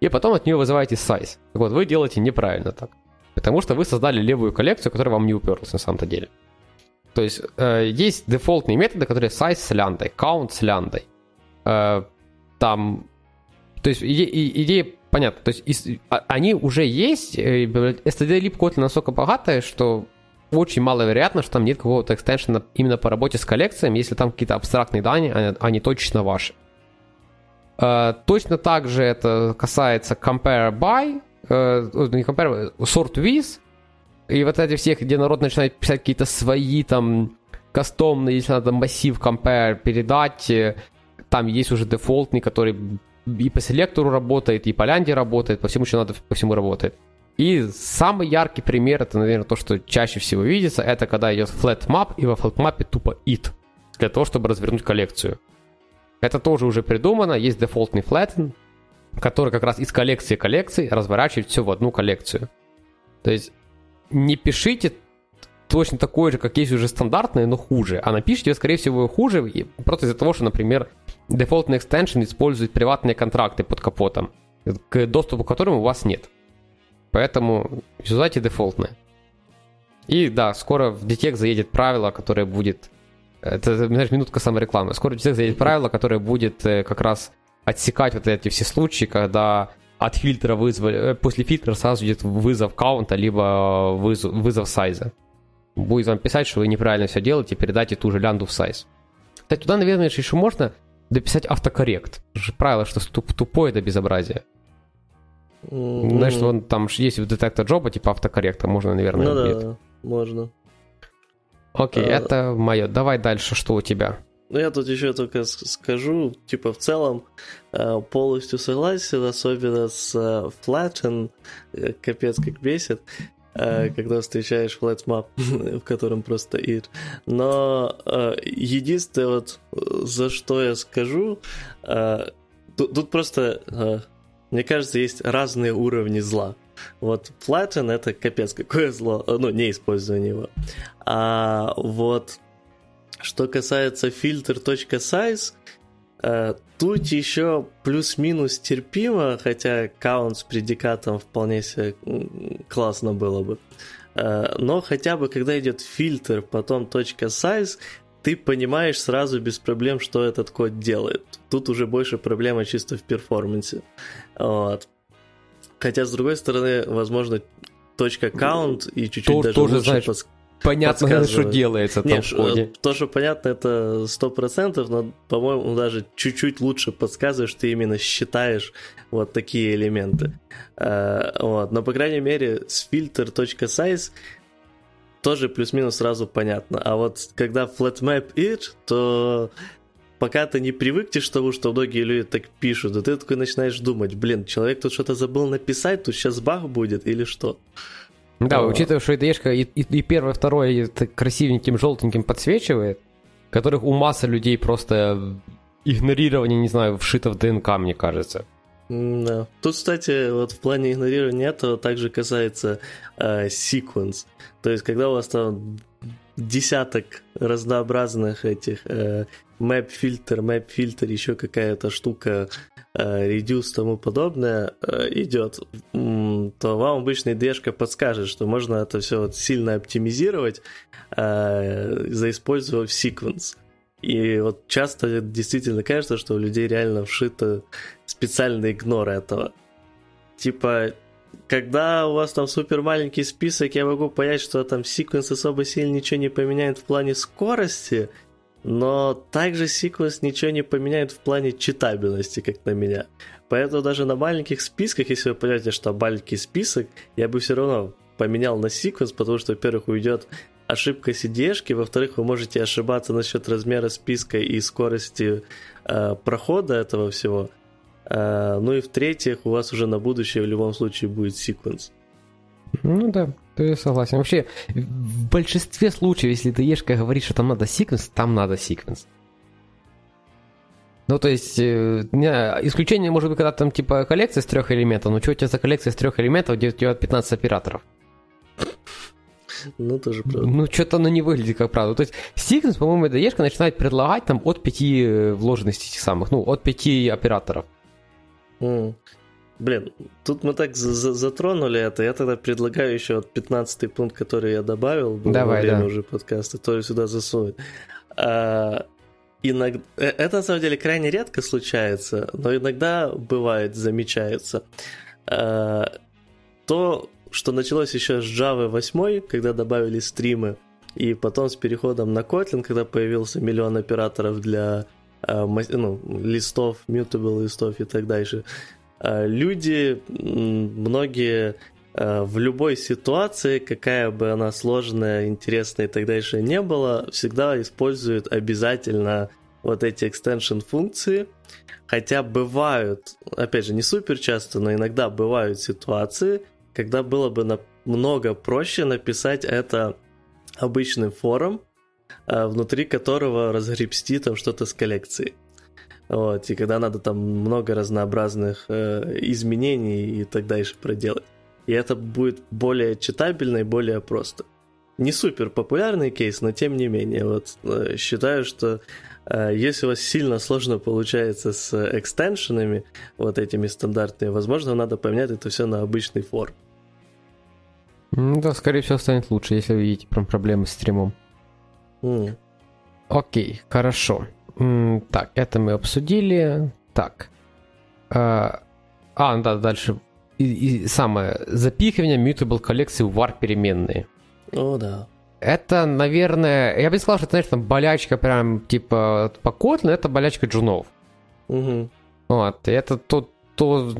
и потом от нее вызываете size. Так вот, вы делаете неправильно так. Потому что вы создали левую коллекцию, которая вам не уперлась на самом-то деле. То есть э, есть дефолтные методы, которые size с ляндой, count с ляндой, э, там... То есть иде, идея понятна. То есть из, а, они уже есть. STD-lib Kotlin настолько богатая, что очень маловероятно, что там нет какого-то экстеншена именно по работе с коллекциями, если там какие-то абстрактные данные, они, они точно ваши. Uh, точно так же это касается compare by, uh, не compare, sort with, и вот эти всех, где народ начинает писать какие-то свои там кастомные, если надо массив compare передать, там есть уже дефолтный, который и по селектору работает, и по лянде работает, по всему, что надо, по всему работает. И самый яркий пример, это, наверное, то, что чаще всего видится, это когда идет flat map, и во flat map тупо it, для того, чтобы развернуть коллекцию. Это тоже уже придумано, есть дефолтный flatten, который как раз из коллекции коллекций разворачивает все в одну коллекцию. То есть не пишите точно такой же, как есть уже стандартное, но хуже. А напишите, скорее всего, хуже, просто из-за того, что, например, дефолтный экстеншн использует приватные контракты под капотом, к доступу к которым у вас нет. Поэтому юзайте дефолтное. И да, скоро в Detect заедет правило, которое будет... Это, знаешь, минутка саморекламы. Скоро в Detect заедет правило, которое будет э, как раз отсекать вот эти все случаи, когда от фильтра вызвали, э, после фильтра сразу идет вызов каунта, либо вызов, вызов сайза. Будет вам писать, что вы неправильно все делаете, передайте ту же лянду в сайз. Кстати, туда, наверное, еще можно дописать автокоррект. же правило, что тупое это безобразие. Mm-hmm. Знаешь, он там есть в детектор джоба, типа автокорректа, можно, наверное, Ну да, можно. Окей, а... это мое. Давай дальше, что у тебя? Ну, я тут еще только скажу, типа, в целом э, полностью согласен, особенно с э, Flatten, э, капец как бесит, когда встречаешь flat в котором просто id. Но единственное, вот, за что я скажу, тут, тут просто, мне кажется, есть разные уровни зла. Вот Flatten это капец какое зло, ну, не использование его. А вот что касается filter.size, э, тут еще плюс-минус терпимо, хотя каунт с предикатом вполне себе классно было бы. Э, но хотя бы когда идет фильтр, потом .size, ты понимаешь сразу без проблем, что этот код делает. Тут уже больше проблема чисто в перформансе. Вот. Хотя, с другой стороны, возможно, точка count и чуть-чуть то, даже тоже, лучше знаешь, пос понятно, что делается там Нет, в коде. То, что понятно, это 100%, но, по-моему, даже чуть-чуть лучше подсказываешь, что ты именно считаешь вот такие элементы. Uh, вот. Но, по крайней мере, с filter.size тоже плюс-минус сразу понятно. А вот когда flatmap it, то пока ты не привыкнешь к тому, что многие люди так пишут, то ты такой начинаешь думать, блин, человек тут что-то забыл написать, тут сейчас баг будет или что. Да, а... учитывая, что ешка и, и, и первое, второе красивеньким желтеньким подсвечивает, которых у массы людей просто игнорирование, не знаю, вшито в ДНК, мне кажется. Да. Тут, кстати, вот в плане игнорирования этого также касается э, sequence. То есть, когда у вас там десяток разнообразных этих э, map фильтр, map фильтр, еще какая-то штука Э, reduce тому подобное э, идет, то вам обычно id подскажет, что можно это все вот сильно оптимизировать, э, заиспользовав секвенс. И вот часто действительно кажется, что у людей реально вшито специальный игнор этого. Типа, когда у вас там супер маленький список, я могу понять, что там секвенс особо сильно ничего не поменяет в плане скорости, но также Sequence ничего не поменяет в плане читабельности, как на меня. Поэтому даже на маленьких списках, если вы понимаете, что маленький список, я бы все равно поменял на Sequence, потому что, во-первых, уйдет ошибка cd во-вторых, вы можете ошибаться насчет размера списка и скорости э, прохода этого всего. Э, ну и в-третьих, у вас уже на будущее в любом случае будет Sequence. Ну да, ты согласен. Вообще, в большинстве случаев, если ты ешка говоришь, что там надо секвенс, там надо секвенс. Ну, то есть, э, не, исключение может быть, когда там типа коллекция из трех элементов, но что у тебя за коллекция из трех элементов, где у тебя 15 операторов? Ну, тоже правда. Ну, что-то оно не выглядит как правда. То есть, секвенс, по-моему, эта ешка начинает предлагать там от пяти э, вложенностей этих самых, ну, от пяти операторов. Mm. Блин, тут мы так затронули это. Я тогда предлагаю еще вот 15 пункт, который я добавил был Давай, во время да. уже подкаста, то сюда засунуть. А, иногда... Э, это на самом деле крайне редко случается, но иногда бывает, замечается. А, то, что началось еще с Java 8, когда добавили стримы, и потом с переходом на Kotlin, когда появился миллион операторов для а, ну, листов, mutable листов и так дальше. Э, люди, многие э, в любой ситуации, какая бы она сложная, интересная и так дальше не была, всегда используют обязательно вот эти extension функции. Хотя бывают, опять же, не супер часто, но иногда бывают ситуации, когда было бы намного проще написать это обычным форум, э, внутри которого разгребсти там что-то с коллекцией. Вот, и когда надо там много разнообразных э, изменений и так дальше проделать. И это будет более читабельно и более просто. Не супер популярный кейс, но тем не менее, вот э, считаю, что э, если у вас сильно сложно получается с экстеншенами, вот этими стандартными, возможно, надо поменять это все на обычный форм. Ну да, скорее всего, станет лучше, если вы видите прям проблемы с стримом. Mm. Окей, хорошо. Так, это мы обсудили. Так. А, А, да, дальше. И, и самое, запихивание mutable коллекции в var переменные. О, да. Это, наверное, я бы не сказал, что это, знаешь, там болячка прям, типа, по Kotlin, это болячка джунов. Угу. Вот, и это то, то,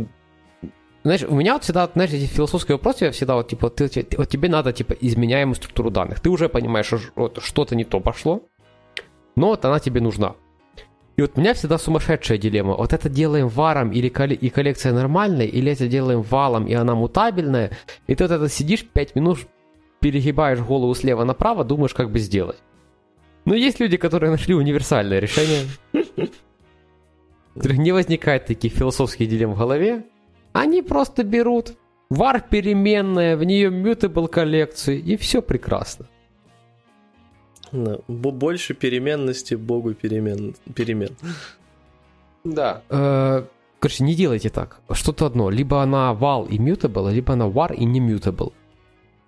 знаешь, у меня вот всегда, знаешь, эти философские вопросы, я всегда вот, типа, ты, вот тебе надо, типа, изменяемую структуру данных. Ты уже понимаешь, что вот, что-то не то пошло, но вот она тебе нужна. И вот у меня всегда сумасшедшая дилемма. Вот это делаем варом или коли- и коллекция нормальная, или это делаем валом, и она мутабельная. И ты вот это сидишь 5 минут, перегибаешь голову слева направо, думаешь, как бы сделать. Но есть люди, которые нашли универсальное решение. Не возникает таких философских дилемм в голове. Они просто берут var переменная, в нее mutable коллекции, и все прекрасно. Больше переменности богу перемен. перемен. Да. Э, короче, не делайте так. Что-то одно. Либо она val и mutable, либо она var и не mutable.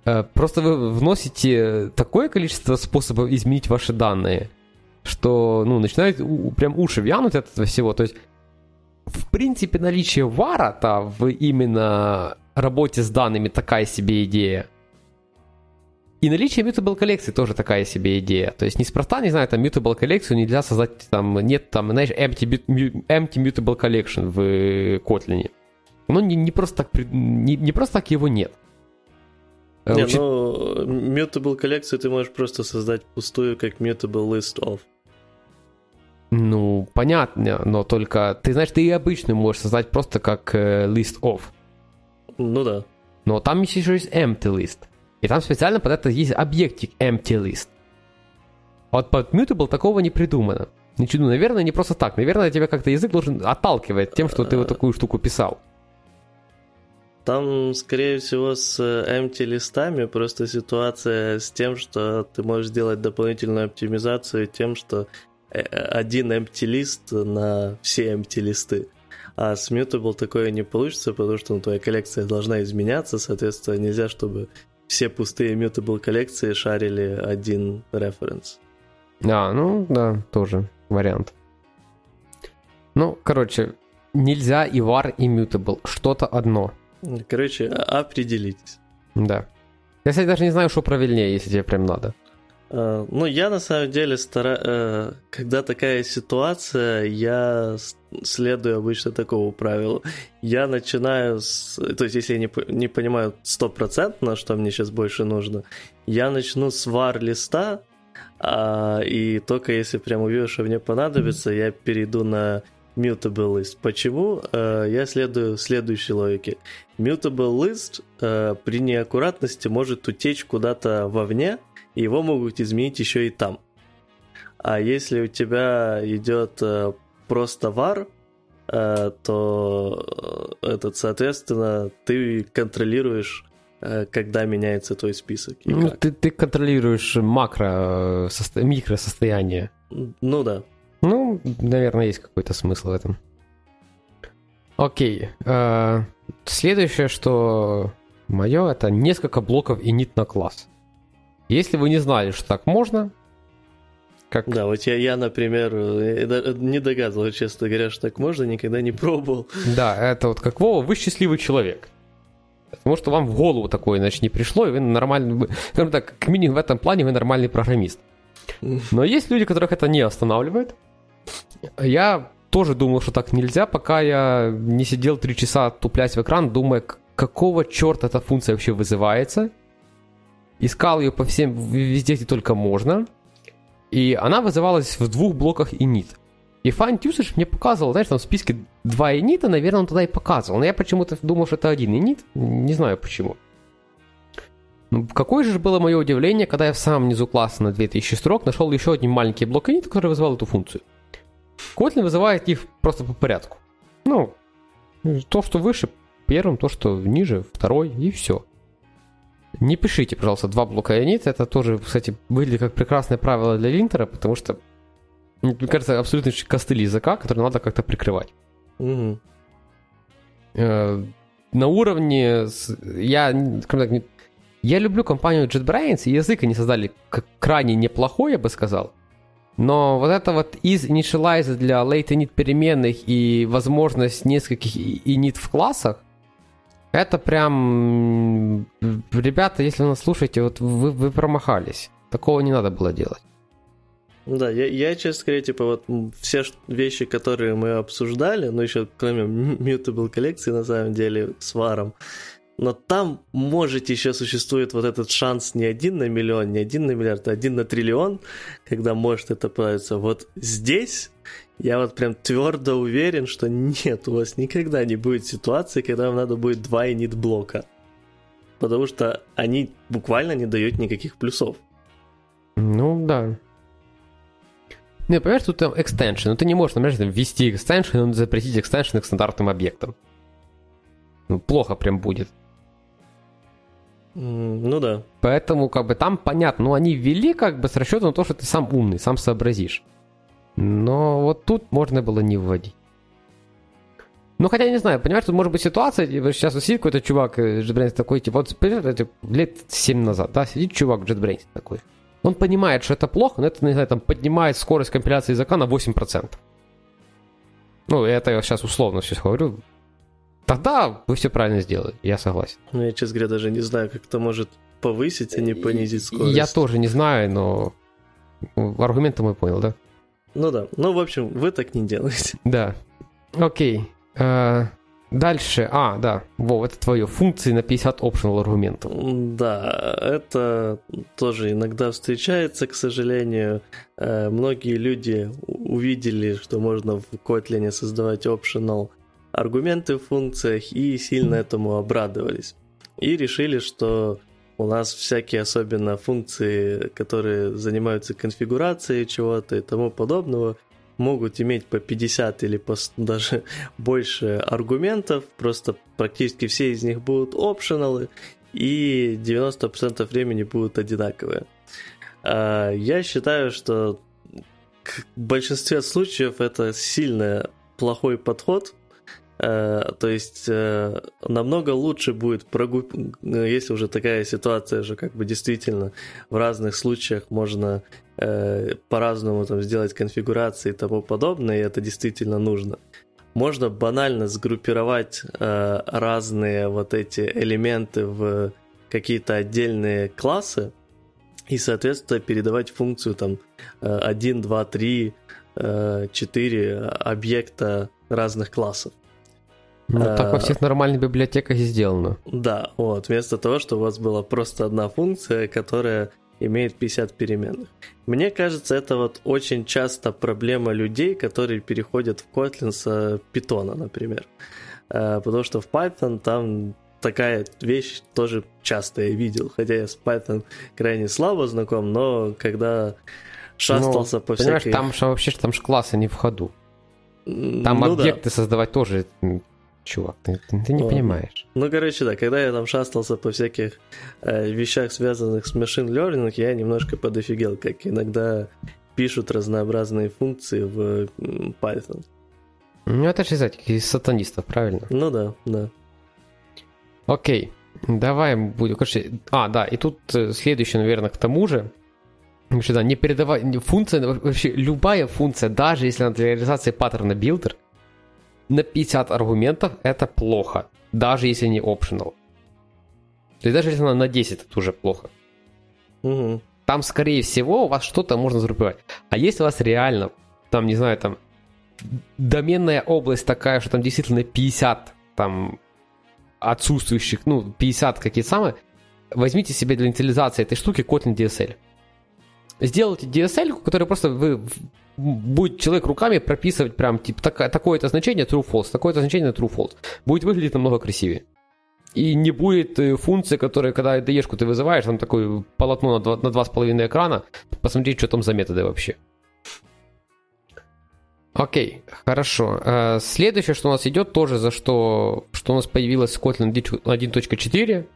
Э, просто вы вносите такое количество способов изменить ваши данные, что, ну, начинает у- прям уши вянуть от этого всего. То есть, в принципе, наличие вара-то в именно работе с данными такая себе идея. И наличие mutable коллекции тоже такая себе идея. То есть неспроста, не знаю, там mutable коллекцию нельзя создать, там нет там, знаешь, empty, empty mutable collection в Kotlin. Ну, не, не просто так, не, не просто так его нет. Э, Не, учит- ну, mutable коллекцию ты можешь просто создать пустую, как mutable list of. Ну, понятно, но только, ты знаешь, ты и обычную можешь создать просто как э, list of. Ну да. Но там еще есть empty list. И там специально под это есть объектик empty list. А вот под mutable такого не придумано. Ничего, ну, наверное, не просто так. Наверное, тебя как-то язык должен отталкивать тем, что ты вот такую штуку писал. Там, скорее всего, с э, empty листами просто ситуация с тем, что ты можешь сделать дополнительную оптимизацию тем, что э, один empty лист на все empty листы. А с mutable такое не получится, потому что ну, твоя коллекция должна изменяться, соответственно, нельзя, чтобы все пустые mutable коллекции шарили один референс. А, ну да, тоже вариант. Ну, короче, нельзя и var, и mutable. Что-то одно. Короче, а- определитесь. Да. Я, кстати, даже не знаю, что правильнее, если тебе прям надо. Э, Ну, я на самом деле стараюсь, когда такая ситуация, я следую обычно такому правилу. Я начинаю с... То есть, если я не, не понимаю стопроцентно, что мне сейчас больше нужно, я начну с var листа, а, и только если прям увижу, что мне понадобится, я перейду на mutable list. Почему? Э, Я следую следующей логике. Mutable list э, при неаккуратности может утечь куда-то вовне, его могут изменить еще и там. А если у тебя идет э, просто var, э, то э, этот, соответственно, ты контролируешь, когда меняется твой список. Ну, как. ты, ты контролируешь макро, состо... микросостояние. Ну да. Ну, наверное, есть какой-то смысл в этом. Окей. следующее, что мое, это несколько блоков init на класс. Если вы не знали, что так можно, как... Да, вот я, я например, э, да- не догадывался, честно говоря, что так можно, никогда не пробовал. Да, это вот как Вова, вы счастливый человек. Потому что вам в голову такое, значит, не пришло, и вы нормальный, скажем так, к минимум в этом плане вы нормальный программист. Но есть люди, которых это не останавливает. Я тоже думал, что так нельзя, пока я не сидел три часа туплясь в экран, думая, какого черта эта функция вообще вызывается. Искал ее по всем, везде, где только можно. И она вызывалась в двух блоках init. И find usage мне показывал, знаешь, там в списке два инита, наверное, он туда и показывал. Но я почему-то думал, что это один инит. Не знаю почему. Ну, какое же было мое удивление, когда я в самом низу класса на 2000 строк нашел еще один маленький блок инит, который вызывал эту функцию. Kotlin вызывает их просто по порядку. Ну, то, что выше первым, то, что ниже второй, и все. Не пишите, пожалуйста, два блока init. Это тоже, кстати, выглядит как прекрасное правило для линтера, потому что, мне кажется, абсолютно костыль языка, который надо как-то прикрывать. Э, на уровне... Я, так, я люблю компанию JetBrains, и язык они создали как крайне неплохой, я бы сказал. Но вот это вот из initialize для late init переменных и возможность нескольких init в классах, это прям, ребята, если вы нас слушаете, вот вы, вы промахались. Такого не надо было делать. Да, я, я честно говоря, типа, вот все вещи, которые мы обсуждали, ну, еще кроме Mutable коллекции, на самом деле, с варом, но там, может, еще существует вот этот шанс не один на миллион, не один на миллиард, а один на триллион, когда может это появиться. Вот здесь я вот прям твердо уверен, что нет, у вас никогда не будет ситуации, когда вам надо будет два инит блока. Потому что они буквально не дают никаких плюсов. Ну да. Не, понимаешь, тут там экстеншн, но ты не можешь, например, ввести экстеншн и запретить экстеншн к стандартным объектам. Ну, плохо прям будет. Ну да. Поэтому, как бы, там понятно, ну, они ввели, как бы, с расчетом на то, что ты сам умный, сам сообразишь. Но вот тут можно было не вводить. Ну, хотя, я не знаю, понимаешь, тут может быть ситуация, сейчас вот сидит какой-то чувак, э, JetBrains такой, типа, вот, это лет 7 назад, да, сидит чувак JetBrains такой. Он понимает, что это плохо, но это, не знаю, там, поднимает скорость компиляции языка на 8%. Ну, это я сейчас условно сейчас говорю. Тогда вы все правильно сделали, я согласен. Ну, я, честно говоря, даже не знаю, как это может повысить, а не понизить скорость. Я тоже не знаю, но аргументы мы понял, да? Ну да. Ну, в общем, вы так не делаете. Да. Окей. А, дальше. А, да. Вов, это твое. Функции на 50 optional аргументов. Да, это тоже иногда встречается, к сожалению. Э, многие люди увидели, что можно в Kotlin создавать optional аргументы в функциях и сильно этому обрадовались. И решили, что у нас всякие особенно функции, которые занимаются конфигурацией чего-то и тому подобного, могут иметь по 50 или по даже больше аргументов, просто практически все из них будут опционалы, и 90% времени будут одинаковые. А, я считаю, что в большинстве случаев это сильно плохой подход, то есть э, намного лучше будет прогуб... если уже такая ситуация же как бы действительно в разных случаях можно э, по-разному там сделать конфигурации и тому подобное, и это действительно нужно. Можно банально сгруппировать разные вот эти элементы в какие-то отдельные классы и, соответственно, передавать функцию там 1, 2, 3, 4 объекта разных классов. Ну, так во э, всех нормальных библиотеках и сделано. Да, вот, вместо того, что у вас была просто одна функция, которая имеет 50 переменных. Мне кажется, это вот очень часто проблема людей, которые переходят в Kotlin с Python, например. Э, потому что в Python там такая вещь тоже часто я видел, хотя я с Python крайне слабо знаком, но когда шастался ну, по всякой... там же вообще там же классы не в ходу. Там ну, объекты да. создавать тоже чувак, ты, ты не Ладно. понимаешь. Ну, короче, да, когда я там шастался по всяких э, вещах, связанных с machine learning, я немножко подофигел, как иногда пишут разнообразные функции в Python. Ну, это же из из сатанистов, правильно? Ну да, да. Окей, давай будем... Короче, а, да, и тут э, следующее, наверное, к тому же. Вообще, да, не передавай... Функция, вообще, любая функция, даже если она для реализации паттерна builder, на 50 аргументов это плохо, даже если не optional. То есть даже если она на 10, это уже плохо. Угу. Там, скорее всего, у вас что-то можно зарубивать. А если у вас реально, там, не знаю, там, доменная область такая, что там действительно 50 там отсутствующих, ну, 50 какие-то самые, возьмите себе для инициализации этой штуки Kotlin DSL. Сделайте DSL, который просто вы будет человек руками прописывать прям типа так, такое-то значение true false, такое-то значение true false. Будет выглядеть намного красивее. И не будет э, функции, которая, когда ide ты вызываешь, там такое полотно на 2,5 на 2 экрана, посмотреть, что там за методы вообще. Окей, хорошо. Э, следующее, что у нас идет, тоже за что, что у нас появилась Kotlin 1.4.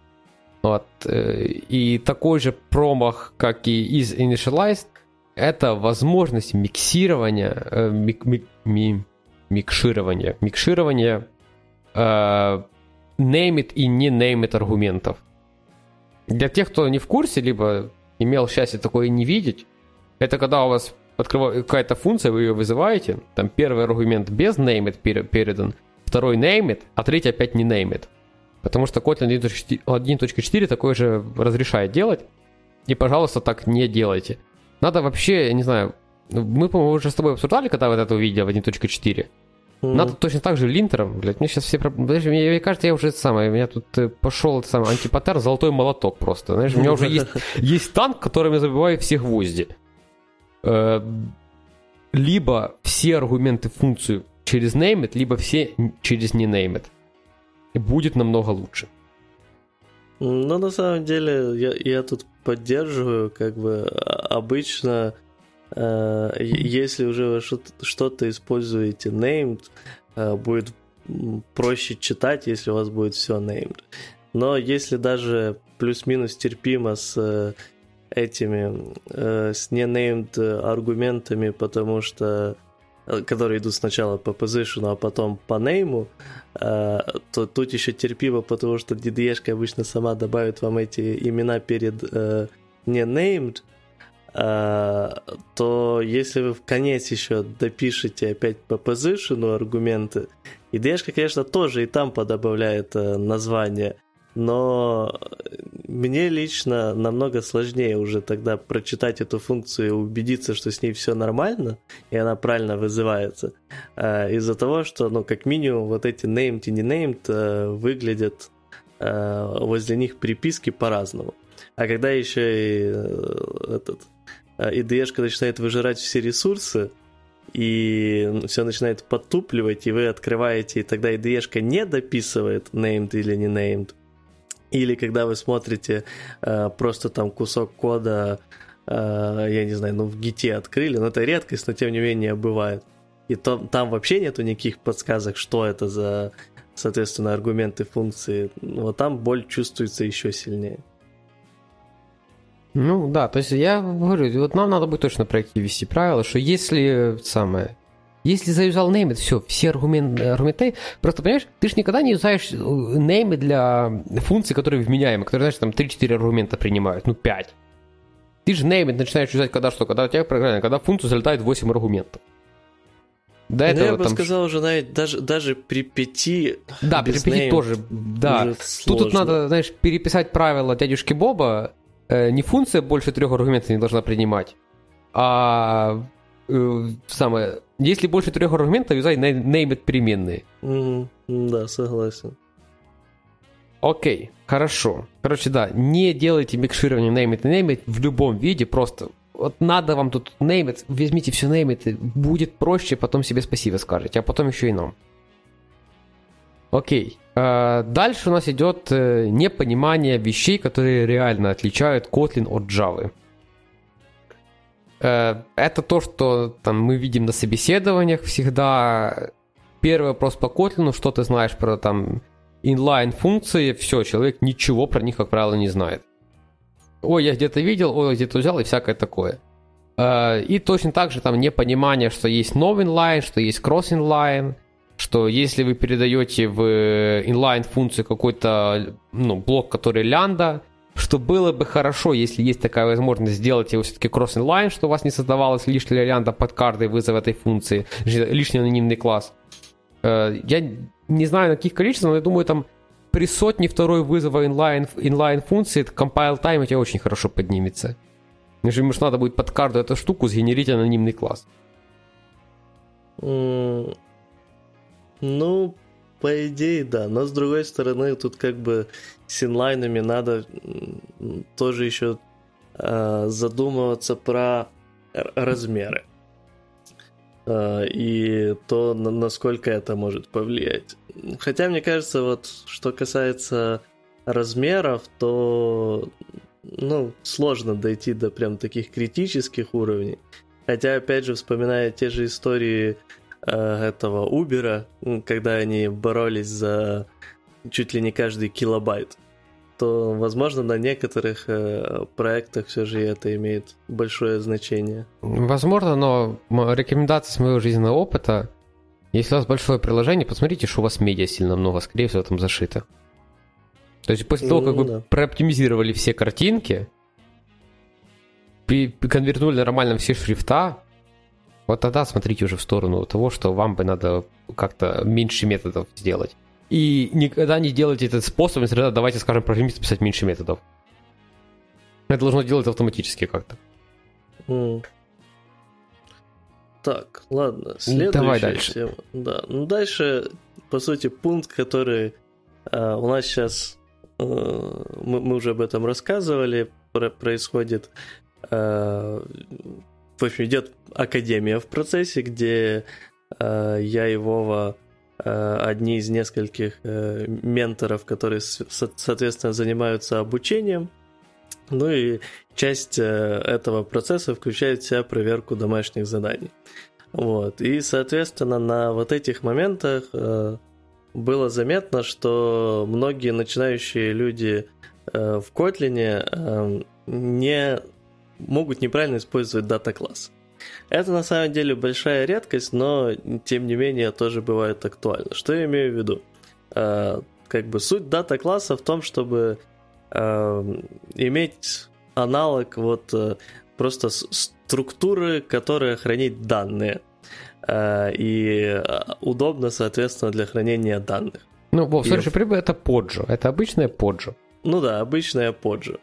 Вот. Э, и такой же промах, как и из Initialized, это возможность миксирования, э, мик, мик, ми, микширования, микширования э, name it и не name it аргументов. Для тех, кто не в курсе, либо имел счастье такое не видеть, это когда у вас открываю, какая-то функция, вы ее вызываете, там первый аргумент без named передан, второй named, а третий опять не named. Потому что Kotlin 1.4 такое же разрешает делать, и, пожалуйста, так не делайте. Надо вообще, я не знаю, мы, по-моему, уже с тобой обсуждали, когда вот это увидел в 1.4. Mm-hmm. Надо точно так же линтером, блядь, мне сейчас все... Подожди, мне, мне кажется, я уже это самое, у меня тут э, пошел это самое, антипатер, золотой молоток просто, знаешь, у меня уже есть, есть танк, которым я забиваю все гвозди. Э, либо все аргументы функцию через named, либо все через не named. И будет намного лучше. Ну, на самом деле, я, я тут поддерживаю, как бы обычно Э, если уже вы что-то используете named, э, будет проще читать, если у вас будет все named. Но если даже плюс-минус терпимо с э, этими, с не named аргументами, потому что которые идут сначала по position, а потом по нейму, то тут еще терпимо, потому что DDE обычно сама добавит вам эти имена перед не named, то если вы в конец еще допишете опять по позициону аргументы, IDE, конечно, тоже и там подобавляет э, название, но мне лично намного сложнее уже тогда прочитать эту функцию и убедиться, что с ней все нормально, и она правильно вызывается, а, из-за того, что, ну, как минимум, вот эти named и не named э, выглядят э, возле них приписки по-разному. А когда еще и этот IDE начинает выжирать все ресурсы, и все начинает подтупливать, и вы открываете, и тогда IDE не дописывает named или не named. Или когда вы смотрите э, просто там кусок кода, э, я не знаю, ну в гите открыли, но это редкость, но тем не менее бывает. И то, там вообще нету никаких подсказок, что это за, соответственно, аргументы функции. Вот там боль чувствуется еще сильнее. Ну да, то есть я говорю, вот нам надо будет точно проекте ввести правило, что если самое, если заюзал name, все, все аргументы, аргументы, просто понимаешь, ты же никогда не юзаешь name для функций, которые вменяемы, которые, знаешь, там 3-4 аргумента принимают, ну 5. Ты же name начинаешь юзать когда что, когда у тебя программа, когда в функцию залетает 8 аргументов. До этого, я бы там... сказал, уже навіть даже, даже при пяти Да, при пяти тоже, да. Тут, тут надо, знаешь, переписать правила дядюшки Боба, Э, не функция больше трех аргументов не должна принимать, а э, самое, если больше трех аргументов, юзай name переменные. Mm-hmm. Да, согласен. Окей, хорошо. Короче, да, не делайте микширование name и name в любом виде, просто вот надо вам тут name возьмите все name будет проще, потом себе спасибо скажете, а потом еще и нам. Окей. Э, дальше у нас идет э, непонимание вещей, которые реально отличают Kotlin от Java. Э, это то, что там, мы видим на собеседованиях всегда. Первый вопрос по Kotlin, что ты знаешь про там inline функции, все, человек ничего про них, как правило, не знает. Ой, я где-то видел, ой, где-то взял и всякое такое. И точно так же там непонимание, что есть inline, что есть inline, что если вы передаете в inline функцию какой-то ну, блок, который лямбда, что было бы хорошо, если есть такая возможность сделать его все-таки cross-inline, что у вас не создавалось лишняя лямбда под каждый вызов этой функции, лишний анонимный класс. Э, я не знаю на каких количествах, но я думаю, там при сотне второй вызова inline, inline функции compile time у тебя очень хорошо поднимется. Потому что надо будет под каждую эту штуку сгенерить анонимный класс. Ну, по идее, да. Но с другой стороны, тут как бы с инлайнами надо тоже еще э, задумываться про размеры. Э, и то, на, насколько это может повлиять. Хотя, мне кажется, вот что касается размеров, то ну, сложно дойти до прям таких критических уровней. Хотя, опять же, вспоминая те же истории этого Uber, когда они боролись за чуть ли не каждый килобайт, то, возможно, на некоторых э, проектах все же это имеет большое значение. Возможно, но рекомендация с моего жизненного опыта, если у вас большое приложение, посмотрите, что у вас медиа сильно много, скорее всего, там зашито. То есть после того, как ну, вы да. прооптимизировали все картинки, конвертнули нормально все шрифта, Вот тогда смотрите уже в сторону того, что вам бы надо как-то меньше методов сделать. И никогда не делайте этот способ, если давайте скажем программисту писать меньше методов. Это должно делать автоматически как-то. Mm. Так, ладно, следующая Давай дальше. тема. Да, ну дальше, по сути, пункт, который э, у нас сейчас, э, мы, мы уже об этом рассказывали, про, происходит, э, в общем, идет академия в процессе, где э, я и Вова э, одни из нескольких э, менторов, которые, со- соответственно, занимаются обучением. Ну и часть э, этого процесса включает в себя проверку домашних заданий. Вот. И, соответственно, на вот этих моментах э, было заметно, что многие начинающие люди э, в Kotlin э, не могут неправильно использовать дата-класс. Это на самом деле большая редкость, но тем не менее тоже бывает актуально. Что я имею в виду? Э, как бы суть дата-класса в том, чтобы э, иметь аналог вот э, просто структуры, которая хранит данные. Э, и удобно, соответственно, для хранения данных. Ну, Вов, слушай, прибыль это поджо. Это обычная поджо. Ну да, обычная поджо.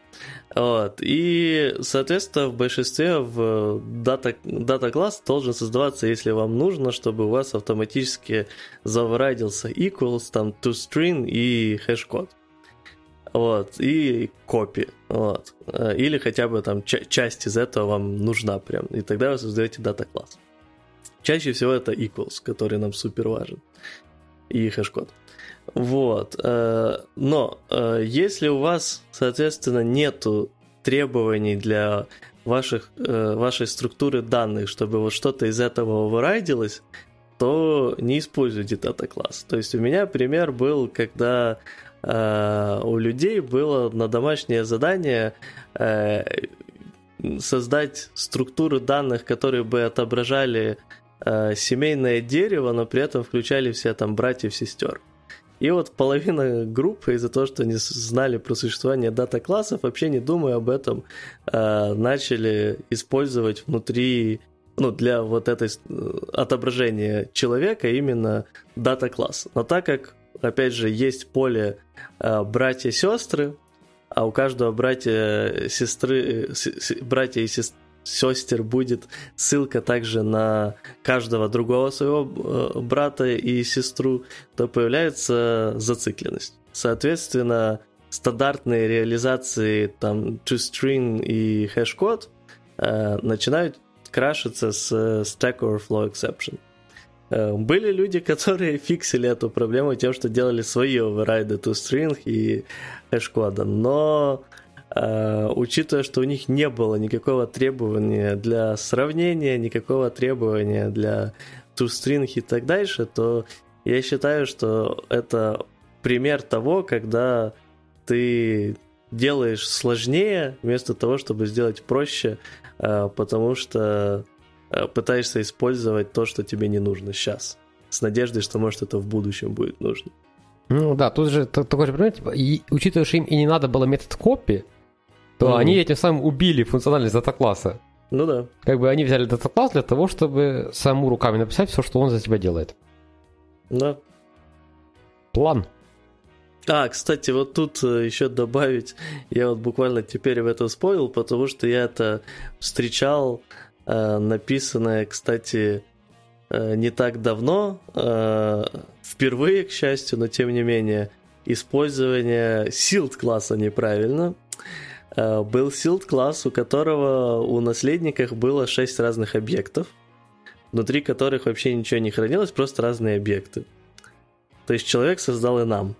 Вот. И, соответственно, в большинстве в дата, дата класс должен создаваться, если вам нужно, чтобы у вас автоматически за override ился equals, там, toString и hashCode. Вот, и copy, вот. Или хотя бы там часть из этого вам нужна прям, и тогда вы создаете data class. Чаще всего это equals, который нам супер важен, и hashCode. Вот. Но если у вас, соответственно, нету требований для ваших, вашей структуры данных, чтобы вот что-то из этого override илось, то не используйте дата класс. То есть у меня пример был, когда у людей было на домашнее задание создать структуры данных, которые бы отображали семейное дерево, но при этом включали все там братьев, сестер. И вот половина группы из-за того, что не знали про существование дата-классов, вообще не думая об этом, начали использовать внутри, ну, для вот этой отображения человека именно дата-класс. Но так как, опять же, есть поле братья-сестры, а у каждого братья, сестры, братья и сестры сестер будет ссылка также на каждого другого своего брата и сестру, то появляется зацикленность. Соответственно, стандартные реализации там toString и хэш-код э, начинают крашиться с Stack Overflow Exception. Э, были люди, которые фиксили эту проблему тем, что делали свои оверрайды toString и хэш-кода, но Uh, учитывая, что у них не было никакого требования для сравнения, никакого требования для toString и так дальше, то я считаю, что это пример того, когда ты делаешь сложнее вместо того, чтобы сделать проще, uh, потому что uh, пытаешься использовать то, что тебе не нужно сейчас, с надеждой, что, может, это в будущем будет нужно. Ну да, тут же такой же пример, типа, и, учитывая, что им и не надо было метод копии, то mm-hmm. они этим самым убили функциональность дата-класса. Ну да. Как бы они взяли дата-класс для того, чтобы саму руками написать все, что он за тебя делает. Да. План. А, кстати, вот тут еще добавить, я вот буквально теперь в это споил, потому что я это встречал, э, написанное, кстати, э, не так давно, э, впервые, к счастью, но тем не менее, использование силд класса неправильно. Был силд класс, у которого у наследников было 6 разных объектов, внутри которых вообще ничего не хранилось, просто разные объекты. То есть человек создал и нам.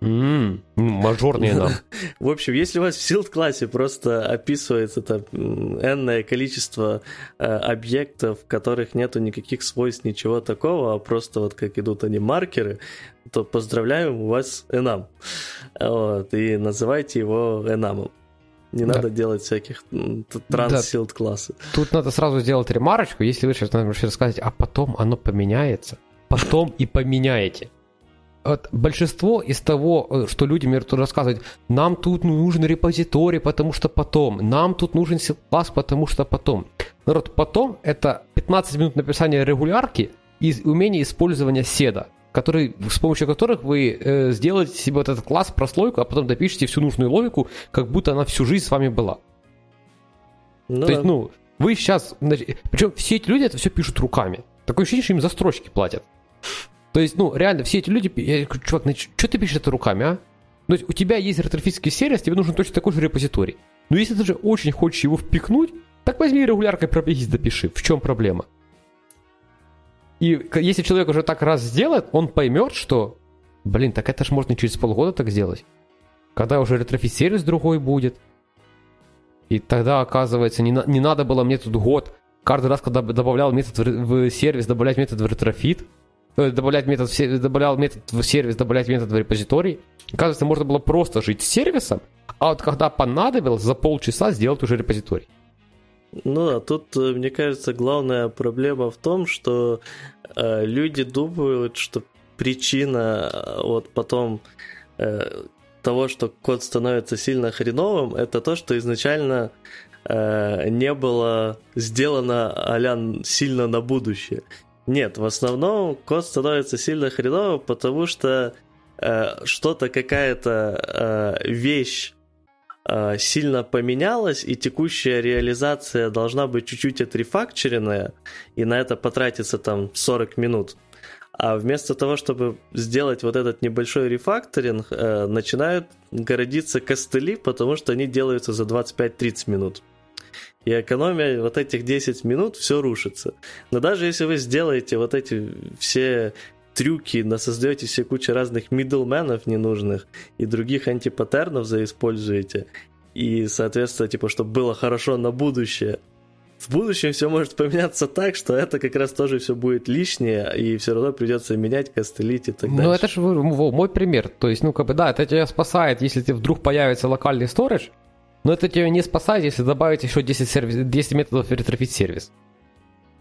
Mm, мажорные нам. В общем, если у вас в силд классе просто описывается там энное количество э, объектов, в которых нету никаких свойств, ничего такого, а просто вот как идут они маркеры, то поздравляем, у вас enam. Вот, и называйте его enamом. Не да. надо делать всяких транс-силд классы. Тут надо сразу сделать ремарочку, если вы сейчас начнете сказать, а потом оно поменяется. Потом и поменяете вот большинство из того, э, что людям рассказывают, нам тут нужен репозиторий, потому что потом, нам тут нужен класс, потому что потом. Народ, потом это 15 минут написания регулярки и умение использования седа, который, с помощью которых вы э, сделаете себе вот этот класс, прослойку, а потом допишите всю нужную логику, как будто она всю жизнь с вами была. Ну, То есть, ну, вы сейчас... Причем все эти люди это все пишут руками. Такое ощущение, что им за строчки платят. То есть, ну, реально, все эти люди... Я говорю, чувак, ну, что ты пишешь это руками, а? То есть у тебя есть ретрофический сервис, тебе нужен точно такой же репозиторий. Но если ты же очень хочешь его впихнуть, так возьми регуляркой пробегись, допиши. В чем проблема? И если человек уже так раз сделает, он поймет, что, блин, так это же можно через полгода так сделать. Когда уже Retrofit сервис другой будет. И тогда, оказывается, не, на, не надо было мне тут год, каждый раз, когда добавлял метод в, в сервис, добавлять метод в Retrofit, э, добавлять метод в, добавлял метод в сервис, добавлять метод в репозиторий. Оказывается, можно было просто жить с сервисом, а вот когда понадобилось, за полчаса сделать уже репозиторий. Ну а тут, э, мне кажется, главная проблема в том, что э, люди думают, что причина э, вот потом э, того, что код становится сильно хреновым, это то, что изначально э, не было сделано а сильно на будущее. Нет, в основном код становится сильно хреновым, потому что э, что-то, какая-то э, вещь сильно поменялась, и текущая реализация должна быть чуть-чуть отрефакчеренная, и на это потратится там 40 минут. А вместо того, чтобы сделать вот этот небольшой рефакторинг, э, начинают городиться костыли, потому что они делаются за 25-30 минут. И экономия вот этих 10 минут, все рушится. Но даже если вы сделаете вот эти все трюки, насоздаете себе кучу разных мидлменов ненужных и других антипаттернов заиспользуете, и, соответственно, типа, чтобы было хорошо на будущее, в будущем все может поменяться так, что это как раз тоже все будет лишнее, и все равно придется менять, костылить и так далее. Ну, это же мой пример. То есть, ну, как бы, да, это тебя спасает, если тебе вдруг появится локальный storage, но это тебя не спасает, если добавить еще 10, сервис, 10 методов Retrofit сервис.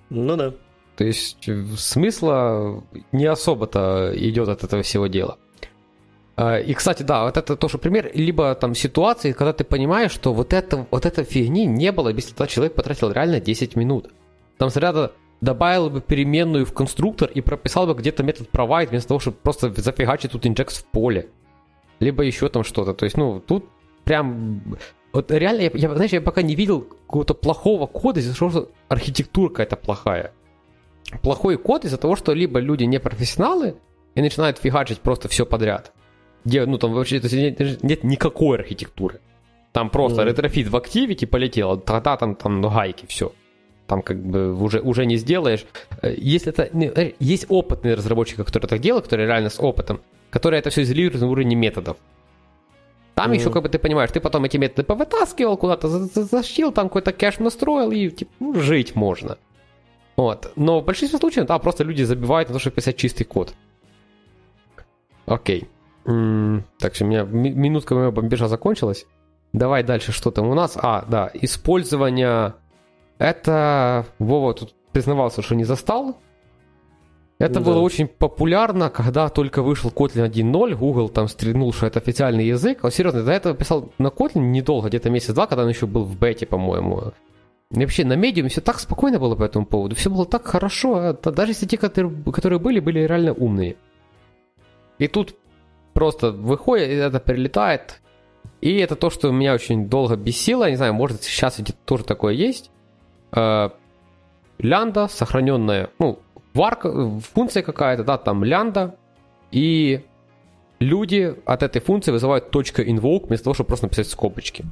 Ну да. То есть смысла не особо-то идет от этого всего дела. А, и, кстати, да, вот это тоже пример, либо там ситуации, когда ты понимаешь, что вот, это, вот этой фигни не было, если тот человек потратил реально 10 минут. Там заряда добавил бы переменную в конструктор и прописал бы где-то метод provide, вместо того, чтобы просто зафигачить тут inject в поле. Либо еще там что-то. То есть, ну, тут прям... Вот реально, я, я, знаешь, я пока не видел какого-то плохого кода из-за того, что архитектура какая-то плохая. Плохой код из-за того, что либо люди не профессионалы и начинают фигачить просто все подряд, где, ну, там вообще нет, нет никакой архитектуры. Там просто mm. Retrofit в Activity полетело, тогда там, там ну, гайки, все. Там как бы уже, уже не сделаешь. Э, если это... Э, есть опытные разработчики, которые так делают, которые реально с опытом, которые это все изолируют на уровне методов. Там mm. еще, как бы ты понимаешь, ты потом эти методы повытаскивал куда-то, зашил, там какой-то кэш настроил, и типа, ну, жить можно. Вот. Но в большинстве случаев, да, просто люди забивают на то, чтобы писать чистый код. Окей. Так, у меня минутка моего бомбежа закончилась. Давай дальше, что там у нас. А, да, использование... Это... Вова тут признавался, что не застал. Это да. было очень популярно, когда только вышел Kotlin 1.0, Google там стрельнул, что это официальный язык. Он серьезно, до этого писал на Kotlin недолго, где-то месяц-два, когда он еще был в бете, по-моему. И вообще на медиуме все так спокойно было по этому поводу, все было так хорошо, а даже если те, которые, были, были реально умные. И тут просто выходит, это прилетает. И это то, что меня очень долго бесило. Не знаю, может сейчас тоже такое есть. Э, лянда, сохраненная, ну, варка, функция какая-то, да, там лянда. И люди от этой функции вызывают invoke вместо того, чтобы просто написать скобочки.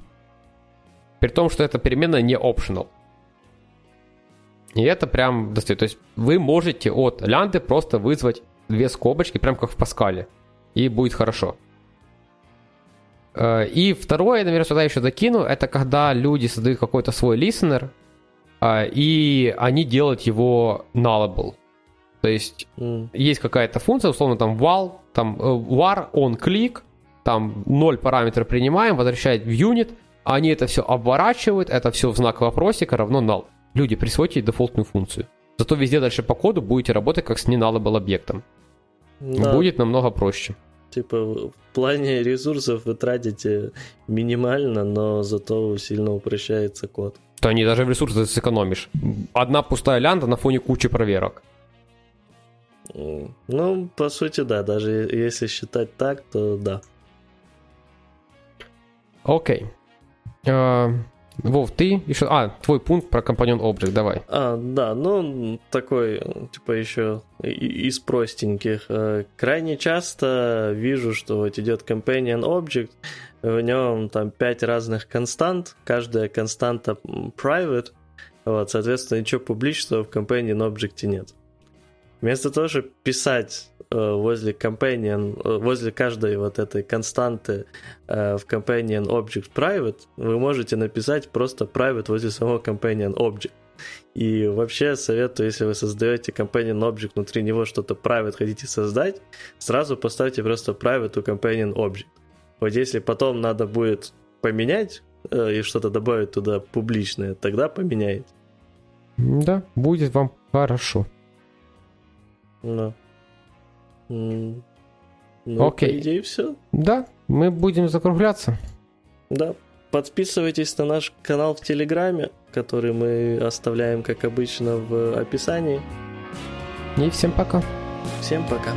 При том, что эта переменная не optional. И это прям достает. То есть вы можете от лянды просто вызвать две скобочки, прям как в Паскале и будет хорошо. Э, и второе, наверное, сюда еще докину, это когда люди создают какой-то свой listener, э, и они делают его nullable. То есть mm. есть какая-то функция, условно там val, там э, var on click, там 0 параметра принимаем, возвращает в unit, они это все обворачивают, это все в знак вопросика равно null. Люди, присвойте дефолтную функцию. Зато везде дальше по коду будете работать как с не nullable объектом. Да. Будет намного проще. Типа в плане ресурсов вы тратите минимально, но зато сильно упрощается код. что они даже в ресурсах сэкономишь. Одна пустая лянда на фоне кучи проверок. Ну, по сути, да. Даже если считать так, то да. Окей. Uh, Вов, ты еще... А, твой пункт про компаньон Object, давай. А, да, ну, такой, типа, еще из простеньких. Э, крайне часто вижу, что вот идет Companion Object, в нем там пять разных констант, каждая константа private, вот, соответственно, ничего публичного в Companion Object нет. Вместо того, чтобы писать Э, возле companion, э, возле каждой вот этой константы э, в companion object private, вы можете написать просто private возле самого companion object. И вообще советую, если вы создаете companion object, внутри него что-то private хотите создать, сразу поставьте просто private у companion object. Вот если потом надо будет поменять и что-то добавить туда публичное, тогда поменяйте. Да, будет вам хорошо. Ну. Ну, Окей. по идее, все. Да, мы будем закругляться. Да. Подписывайтесь на наш канал в Телеграме, который мы оставляем, как обычно, в описании. И всем пока. Всем пока.